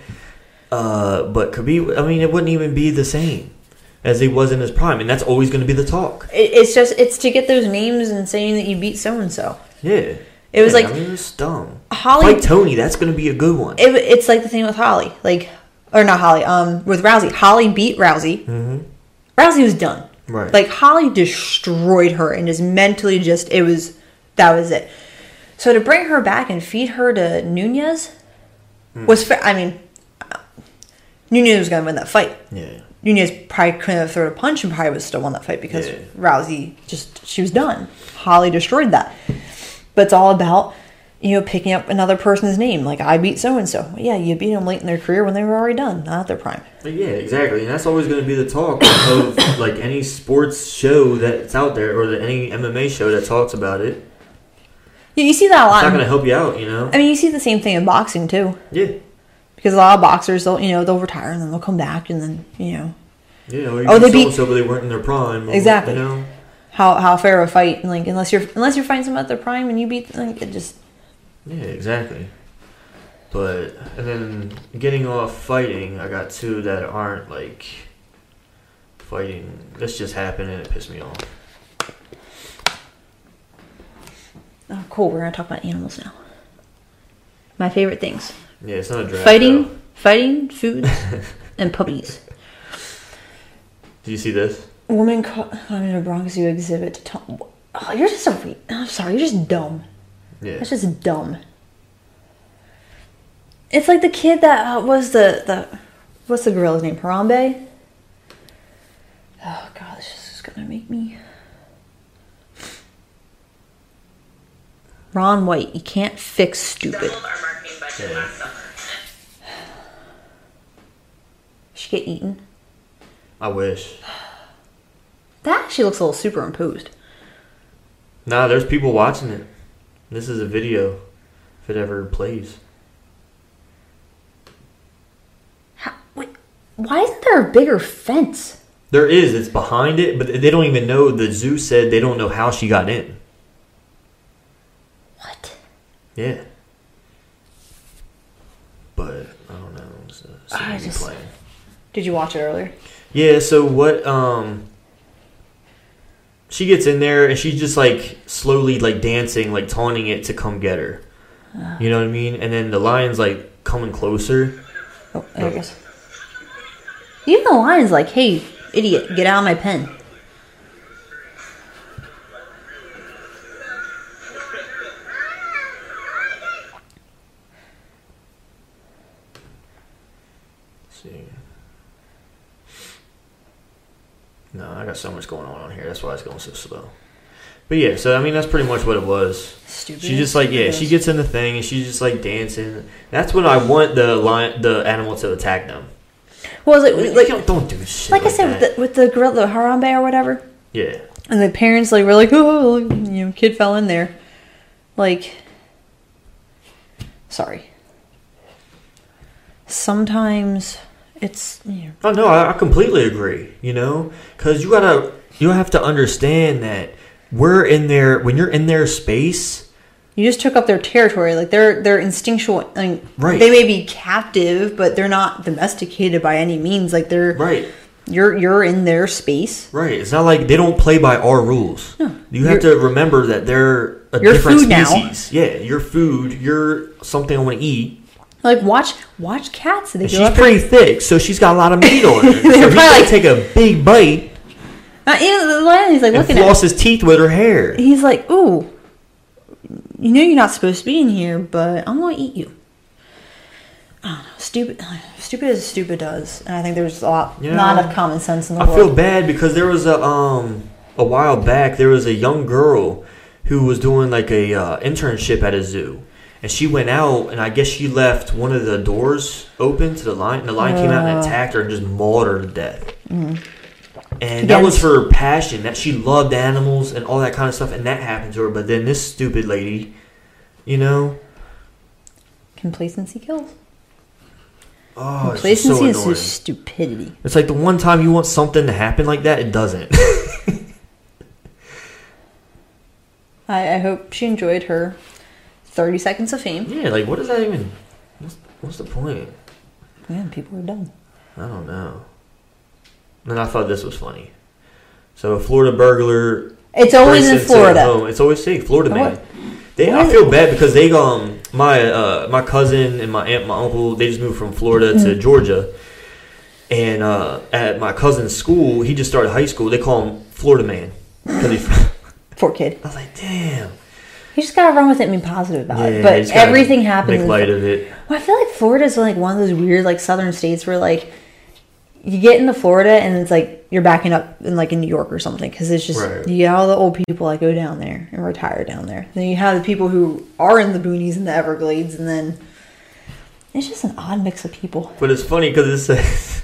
Uh but Khabib I mean it wouldn't even be the same as he was in his prime and that's always going to be the talk It, it's just it's to get those names and saying that you beat so and so. yeah It was Yeah, like- I mean it's dumb Holly. fight Tony that's going to be a good one it, it's like the thing with Holly, like or not Holly, um, with Rousey. Holly beat Rousey. Mhm. Rousey was done. Right. Like Holly destroyed her and just mentally just it was that was it. So to bring her back and feed her to Nunes was fair. I mean, Nunes was going to win that fight. yeah Nunes probably couldn't have thrown a punch and probably would still won that fight because Yeah. Rousey just she was done. Holly destroyed that. But it's all about you know picking up another person's name. Like I beat so and so. Yeah, you beat them late in their career when they were already done, not at their prime. Yeah, exactly, and that's always going to be the talk of (coughs) like any sports show that's out there, or the, any MMA show that talks about it. Yeah, you see that a lot. It's not going to help you out, you know. I mean, you see the same thing in boxing too, Yeah, because a lot of boxers they'll you know they'll retire and then they'll come back and then you know yeah. You Oh, they they beat- so, but they weren't in their prime. or, Exactly. You know. how how fair a fight and like unless you're unless you're fighting someone at their prime and you beat like it just Yeah, exactly. But and then getting off fighting, I got two that aren't like fighting. This just happened and it pissed me off. oh cool. We're gonna talk about animals now. My favorite things. Yeah, it's not a draft. fighting, though. fighting, food, (laughs) and puppies. Did you see this? Woman caught in a Bronx Zoo exhibit. To Tom- oh, you're just a. Re- I'm sorry, you're just dumb. Yeah. That's just dumb. It's like the kid that uh, was the the what's the gorilla's name? Harambe. Oh god, this is gonna make me. Ron White, you can't fix stupid. Doubled our marketing budget Yeah. last summer. She get eaten. I wish. That actually looks a little superimposed. Nah, there's people watching it. This is a video, if it ever plays. How, wait, why isn't there a bigger fence? There is. It's behind it, but they don't even know. The zoo said they don't know how she got in. What? Yeah. But I don't know. It's a, it's a I just- playing. Did you watch it earlier? Yeah. So what? Um. She gets in there and she's just like slowly like dancing, like taunting it to come get her. You know what I mean? And then the lion's like coming closer. Oh, there it goes. Even the lion's like, hey, idiot, get out of my pen. Let's see. No, I got so much going on on here. That's why it's going so slow. But yeah, so I mean that's pretty much what it was. Stupid. She just like yeah, she gets in the thing and she's just like dancing. That's when I want the lion, the animal to attack them. Well, Like, like don't, don't do shit. like Like, I said that. with the with the gorilla, the Harambe or whatever, yeah, and the parents like were like, oh, you know, kid fell in there. Like, sorry. Sometimes it's you know, oh no, I, I completely agree. You know, because you gotta you have to understand that we're in there when you're in their space. You just took up their territory. Like they're they're instinctual. Like, Right. They may be captive, but they're not domesticated by any means. Like they're Right. you're you're in their space. Right. It's not like they don't play by our rules. no. You have You're- to remember that they're a different food now. species. Yeah, you're food. You're something I want to eat. Like watch watch cats. They she's pretty thick, so she's got a lot of meat on her. (laughs) so They're he's probably like- take a big bite Uh, you know, the he's like and looking at. his teeth with her hair. He's like, ooh, you know you're not supposed to be in here, but I'm gonna eat you. I don't know, stupid, stupid as stupid does, and I think there's a lot, You not enough common sense in the I world. I feel bad because there was a um a while back there was a young girl who was doing like a uh, internship at a zoo. And she went out, and I guess she left one of the doors open to the lion. And the lion came out and Uh. attacked her and just mauled her to death. And that was her passion. That she loved animals and all that kind of stuff, and that happened to her. But then this stupid lady, you know, Complacency kills. oh, Complacency is just stupidity. It's like the one time you want something to happen like that, it doesn't. (laughs) I, I hope she enjoyed her 30 seconds of fame. yeah, like what does that even? What's, what's the point? Man, people are dumb. I don't know. And I thought this was funny. So a Florida burglar. It's always in Florida. home. It's always safe. Florida man. They, I feel bad because they um my uh my cousin and my aunt my uncle they just moved from Florida to Mm-hmm. Georgia, and uh at my cousin's school he just started high school they call him Florida man because he. (laughs) Poor kid. I was like, damn. You just gotta run with it and be positive about Yeah, it. But everything happens. Make light of it. Well, I feel like Florida's like one of those weird like southern states where like you get into Florida and it's like you're backing up in like in New York or something because it's just Right. you get all the old people that go down there and retire down there. Then you have the people who are in the boonies and the Everglades, and then it's just an odd mix of people. But it's funny because it says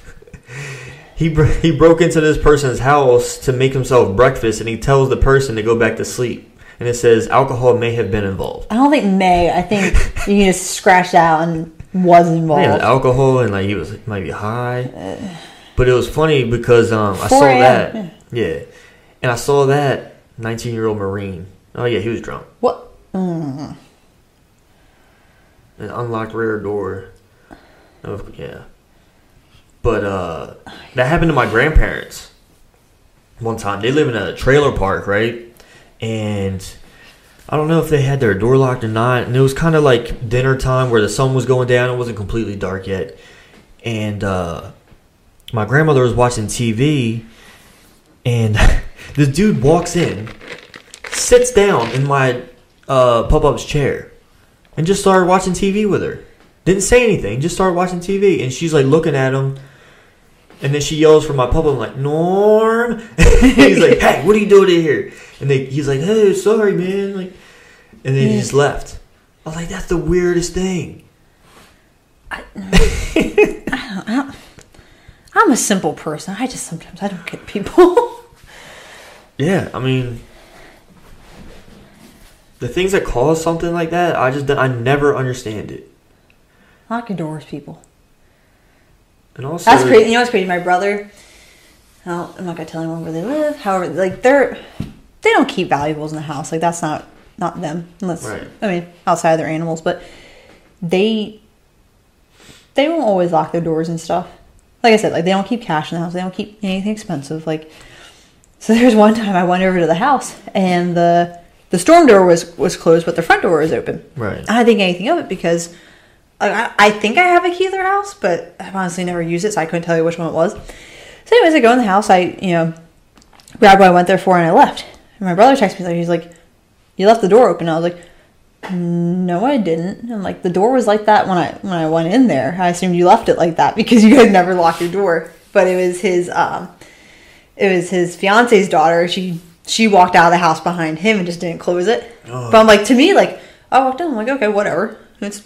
(laughs) he bro- he broke into this person's house to make himself breakfast, and he tells the person to go back to sleep. And it says alcohol may have been involved. I don't think May. I think (laughs) you can just scratch that out and was involved. Yeah, alcohol and like he was maybe high. But it was funny because um I saw that. yeah. Yeah. And I saw that 19 year old Marine. Oh yeah, he was drunk. What? Mm. An unlocked rear door. Oh yeah. But uh that happened to my grandparents one time. They live in a trailer park, right? And I don't know if they had their door locked or not. And it was kind of like dinner time where the sun was going down. It wasn't completely dark yet. And uh, my grandmother was watching TV, and (laughs) this dude walks in, sits down in my uh, pop up's chair, and just started watching TV with her. Didn't say anything, just started watching TV. And she's like looking at him. And then she yells for my papa. I'm like, Norm. (laughs) he's like, Hey, what are you doing in here? And they, he's like, Hey, sorry, man. Like, and then he just left. I was like, That's the weirdest thing. (laughs) I'm a simple person. I just sometimes I don't get people. (laughs) Yeah, I mean, the things that cause something like that, I just I never understand it. Lock your doors, people. And also, That's crazy. You know what's crazy? My brother. Well, I'm not gonna tell anyone where they live. However, like they're they don't keep valuables in the house. Like that's not not them. Unless Right. I mean outside of their animals, but they they won't always lock their doors and stuff. Like I said, like they don't keep cash in the house. They don't keep anything expensive. Like so, (laughs) there's one time I went over to the house and the the storm door was was closed, but the front door was open. Right. I didn't think anything of it because I, I think I have a key to their house, but I've honestly never used it, so I couldn't tell you which one it was. So, anyways, I go in the house. I, you know, grabbed what I went there for, and I left. And my brother texts me like, he's like, "You left the door open." I was like, "No, I didn't." I'm like, "The door was like that when I when I went in there. I assumed you left it like that (laughs) because you guys never lock your door." But it was his um, it was his fiance's daughter. She she walked out of the house behind him and just didn't close it. Oh. But I'm like, to me, like, I walked in. I'm like, okay, whatever. It's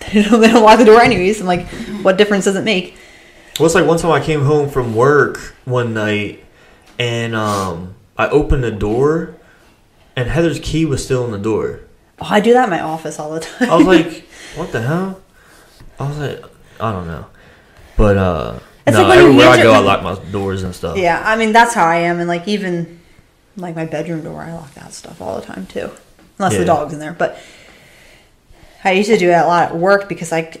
they don't, (laughs) they don't lock the door anyways. I'm like, what difference does it make? Well, it's like one time I came home from work one night, and um, I opened the door, and Heather's key was still in the door. Oh, I do that in my office all the (laughs) time. I was like, "What the hell?" I was like, "I don't know," but uh, It's no, like everywhere I go, I lock my doors and stuff. Yeah, I mean that's how I am, and like even like my bedroom door, I lock that stuff all the time too, unless Yeah. the dog's in there. But I used to do that a lot at work because I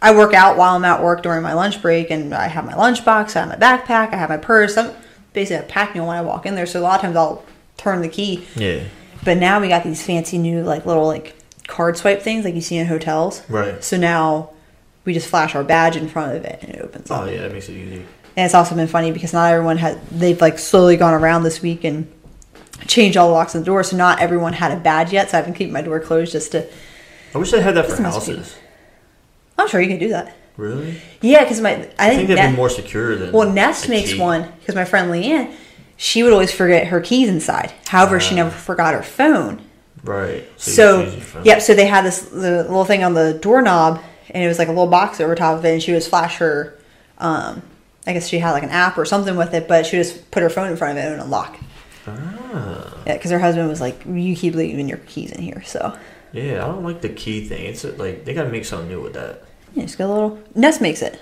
I work out while I'm at work during my lunch break, and I have my lunch box, I have my backpack, I have my purse. I'm basically a pack mule when I walk in there. So a lot of times I'll turn the key. Yeah. But now we got these fancy new like little like card swipe things like you see in hotels. Right. So now we just flash our badge in front of it and it opens up. Oh yeah, that makes it easy. And it's also been funny because not everyone had they've like slowly gone around this week and changed all the locks on the door, so not everyone had a badge yet. So I've been keeping my door closed just to. I wish they had that for houses. I'm sure you can do that. Really? Yeah, because my I I think, think that'd be more secure than. well Nest makes key. one because my friend Leanne, she would always forget her keys inside. However, she Ah. never forgot her phone. Right. So, use yep. So they had this the little thing on the doorknob, and it was like a little box over top of it, and she would flash her. Um, I guess she had like an app or something with it, but she would just put her phone in front of it and it would. Ah. Yeah, because her husband was like, "You keep leaving your keys in here," so Yeah, I don't like the key thing. It's like they gotta make something new with that. yeah, just got a little. Nest makes it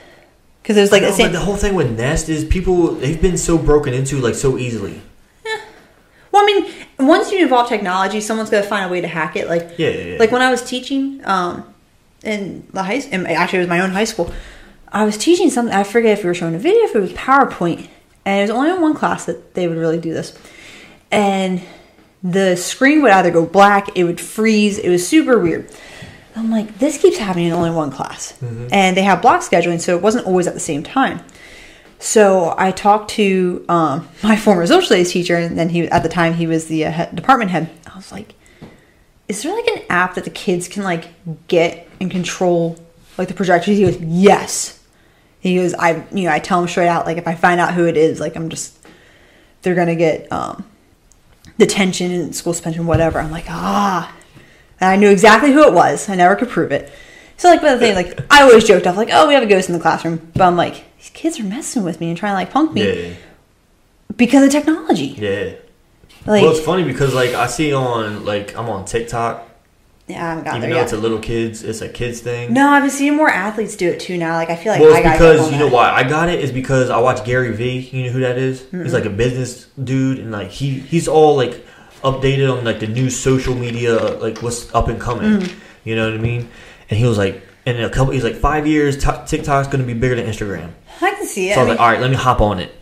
because it was like the same. the whole thing with Nest is people they've been so broken into like so easily. Yeah. Well, I mean, once you involve technology, someone's gonna find a way to hack it. Like, Yeah, yeah, yeah. like when I was teaching um, in the high, in, actually it was my own high school. I was teaching something. I forget if we were showing a video, if it was PowerPoint, and it was only in one class that they would really do this. And the screen would either go black, it would freeze. It was super weird. I'm like, this keeps happening in only one class, and they have block scheduling, so it wasn't always at the same time. So I talked to um, (laughs) my former social studies teacher, and then he at the time he was the uh, department head. I was like, "Is there like an app that the kids can like get and control like the projectors?" He goes, "Yes." He goes, "I you know I tell him straight out like if I find out who it is, like I'm just they're gonna get um, detention and school suspension, whatever." I'm like, ah, and I knew exactly who it was. I never could prove it. So like, but the thing, like, I always joked off, like, "Oh, we have a ghost in the classroom," but I'm like, these kids are messing with me and trying to like punk me Yeah, because of technology. yeah. Like, well, it's funny because like I see on like I'm on TikTok, yeah, I haven't got even there though yet. it's a little kids, it's a kids thing. no, I've been seeing more athletes do it too now. Like, I feel like well, I because you know why I got it is because I watch Gary Vee. You know who that is? He's like a business dude, and like he he's all like updated on like the new social media, like what's up and coming. Mm-hmm. You know what I mean? And he was like, in a couple, he's like five years, t- TikTok's gonna be bigger than Instagram. I can see it. So I I was mean, like, all right, let me hop on it.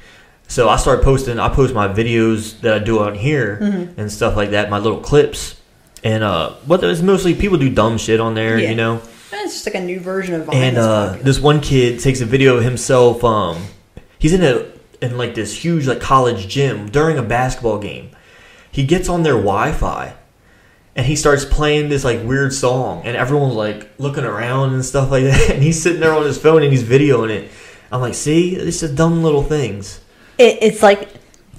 So I started posting. I post my videos that I do on here Mm-hmm. and stuff like that, my little clips. And uh, what it's mostly people do dumb shit on there, Yeah. you know. it's just like a new version of Vine. And uh, popular. this one kid takes a video of himself. Um, he's in a in like this huge like college gym during a basketball game. He gets on their Wi-Fi, and he starts playing this like weird song, and everyone's like looking around and stuff like (laughs) that. And he's sitting there on his phone and he's videoing it. I'm like, see, it's just dumb little things. it, it's like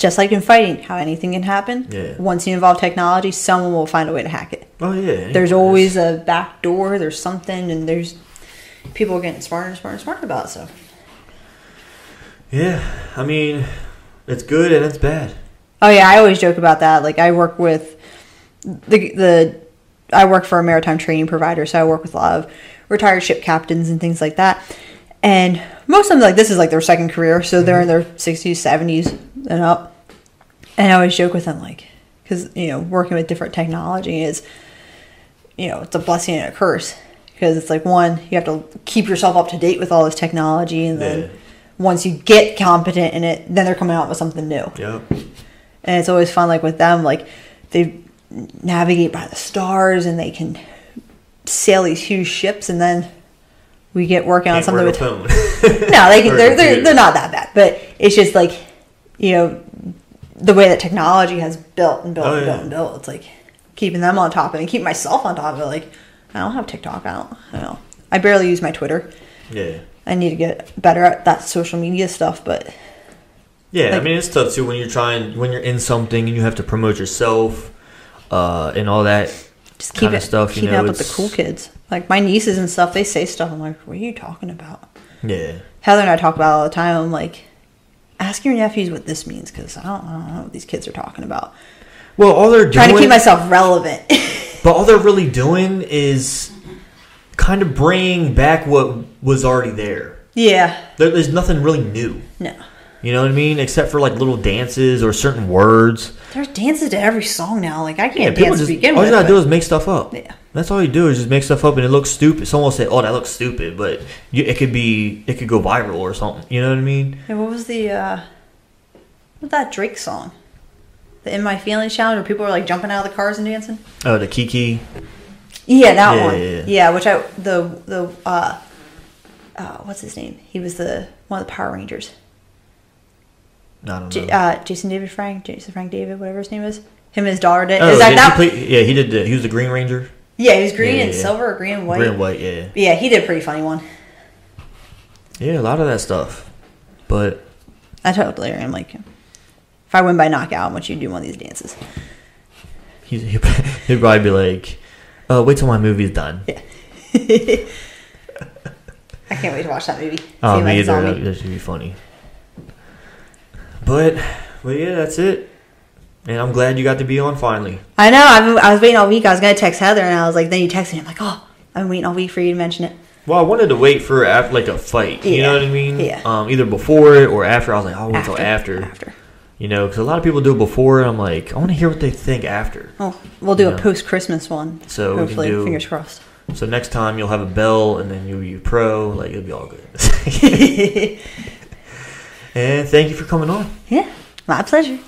just like in fighting, how anything can happen. Yeah. Once you involve technology, someone will find a way to hack it. Oh yeah. There's always a back door. There's something, and there's people are getting smarter and smarter and smarter about it. So Yeah, I mean, it's good and it's bad. Oh yeah, I always joke about that. Like I work with the the I work for a maritime training provider, so I work with a lot of retired ship captains and things like that. And most of them like this is like their second career, so they're in mm-hmm. their sixties, seventies, and up. And I always joke with them like, because you know, working with different technology is, you know, it's a blessing and a curse because it's like one, you have to keep yourself up to date with all this technology, and then Yeah. once you get competent in it, then they're coming out with something new Yep. and it's always fun like with them like they navigate by the stars and they can sail these huge ships and then we get working on Can't something with (laughs) no they can, (laughs) they're, they're, they're not that bad but it's just like you know the way that technology has built and built Oh, and built yeah. and built it's like keeping them on top of it and keep myself on top of it like i don't have tiktok i don't i don't know i barely use my twitter yeah. i need to get better at that social media stuff but Yeah, Like- I mean it's tough too when you're trying when you're in something and you have to promote yourself, uh, and all that. just keep it stuff, you keeping know, up with the cool kids. Like my nieces and stuff, they say stuff. I'm like, what are you talking about? Yeah. Heather and I talk about it all the time. I'm like, ask your nephews what this means because I don't, I don't know what these kids are talking about. Well, all they're doing, Trying to keep myself relevant. (laughs) but all they're really doing is kind of bringing back what was already there. Yeah. There, there's nothing really new. No. You know what I mean? Except for like little dances or certain words. There's dances to every song now. Like I can't people dance just to begin all with. you gotta do is make stuff up. Yeah. That's all you do is just make stuff up and it looks stupid. Someone will say, "Oh, that looks stupid," but you, it could be it could go viral or something. You know what I mean? Hey, what was the uh what that Drake song? The In My Feelings challenge where people were like jumping out of the cars and dancing? Oh, the Kiki. Yeah, that Yeah, one. yeah, Yeah, yeah. which I the the uh uh what's his name? He was the one of the Power Rangers. I don't know. J- uh Jason David Frank, Jason Frank David, whatever his name is. Him and his daughter did. oh, is that did that? he play, yeah, he did. The, he was the Green Ranger. Yeah, he was green Yeah, and yeah, silver or green and white. Green and white. Yeah, Yeah, he did a pretty funny one. yeah, a lot of that stuff. But I told Larry, I'm like, if I win by knockout, I want you to do one of these dances. he's, he'd (laughs) he'd probably be like, uh, "Wait till my movie's done." Yeah. I can't wait to watch that movie. Oh, See me either. That should be funny. But, but yeah, that's it. And I'm glad you got to be on finally. I know. I've been, I was waiting all week. I was gonna text Heather, and I was like, then you texted me. I'm like, oh, I've been waiting all week for you to mention it. Well, I wanted to wait for after like a fight. You Yeah. know what I mean? Yeah. Um, either before it or after. I was like, I'll wait till after. After. You know, because a lot of people do it before, and I'm like, I want to hear what they think after. Oh, we'll do Yeah. a post Christmas one. So hopefully, do- fingers crossed. So next time you'll have a bell, and then you'll be pro. Like it'll be all good. (laughs) (laughs) and thank you for coming on. yeah, my pleasure.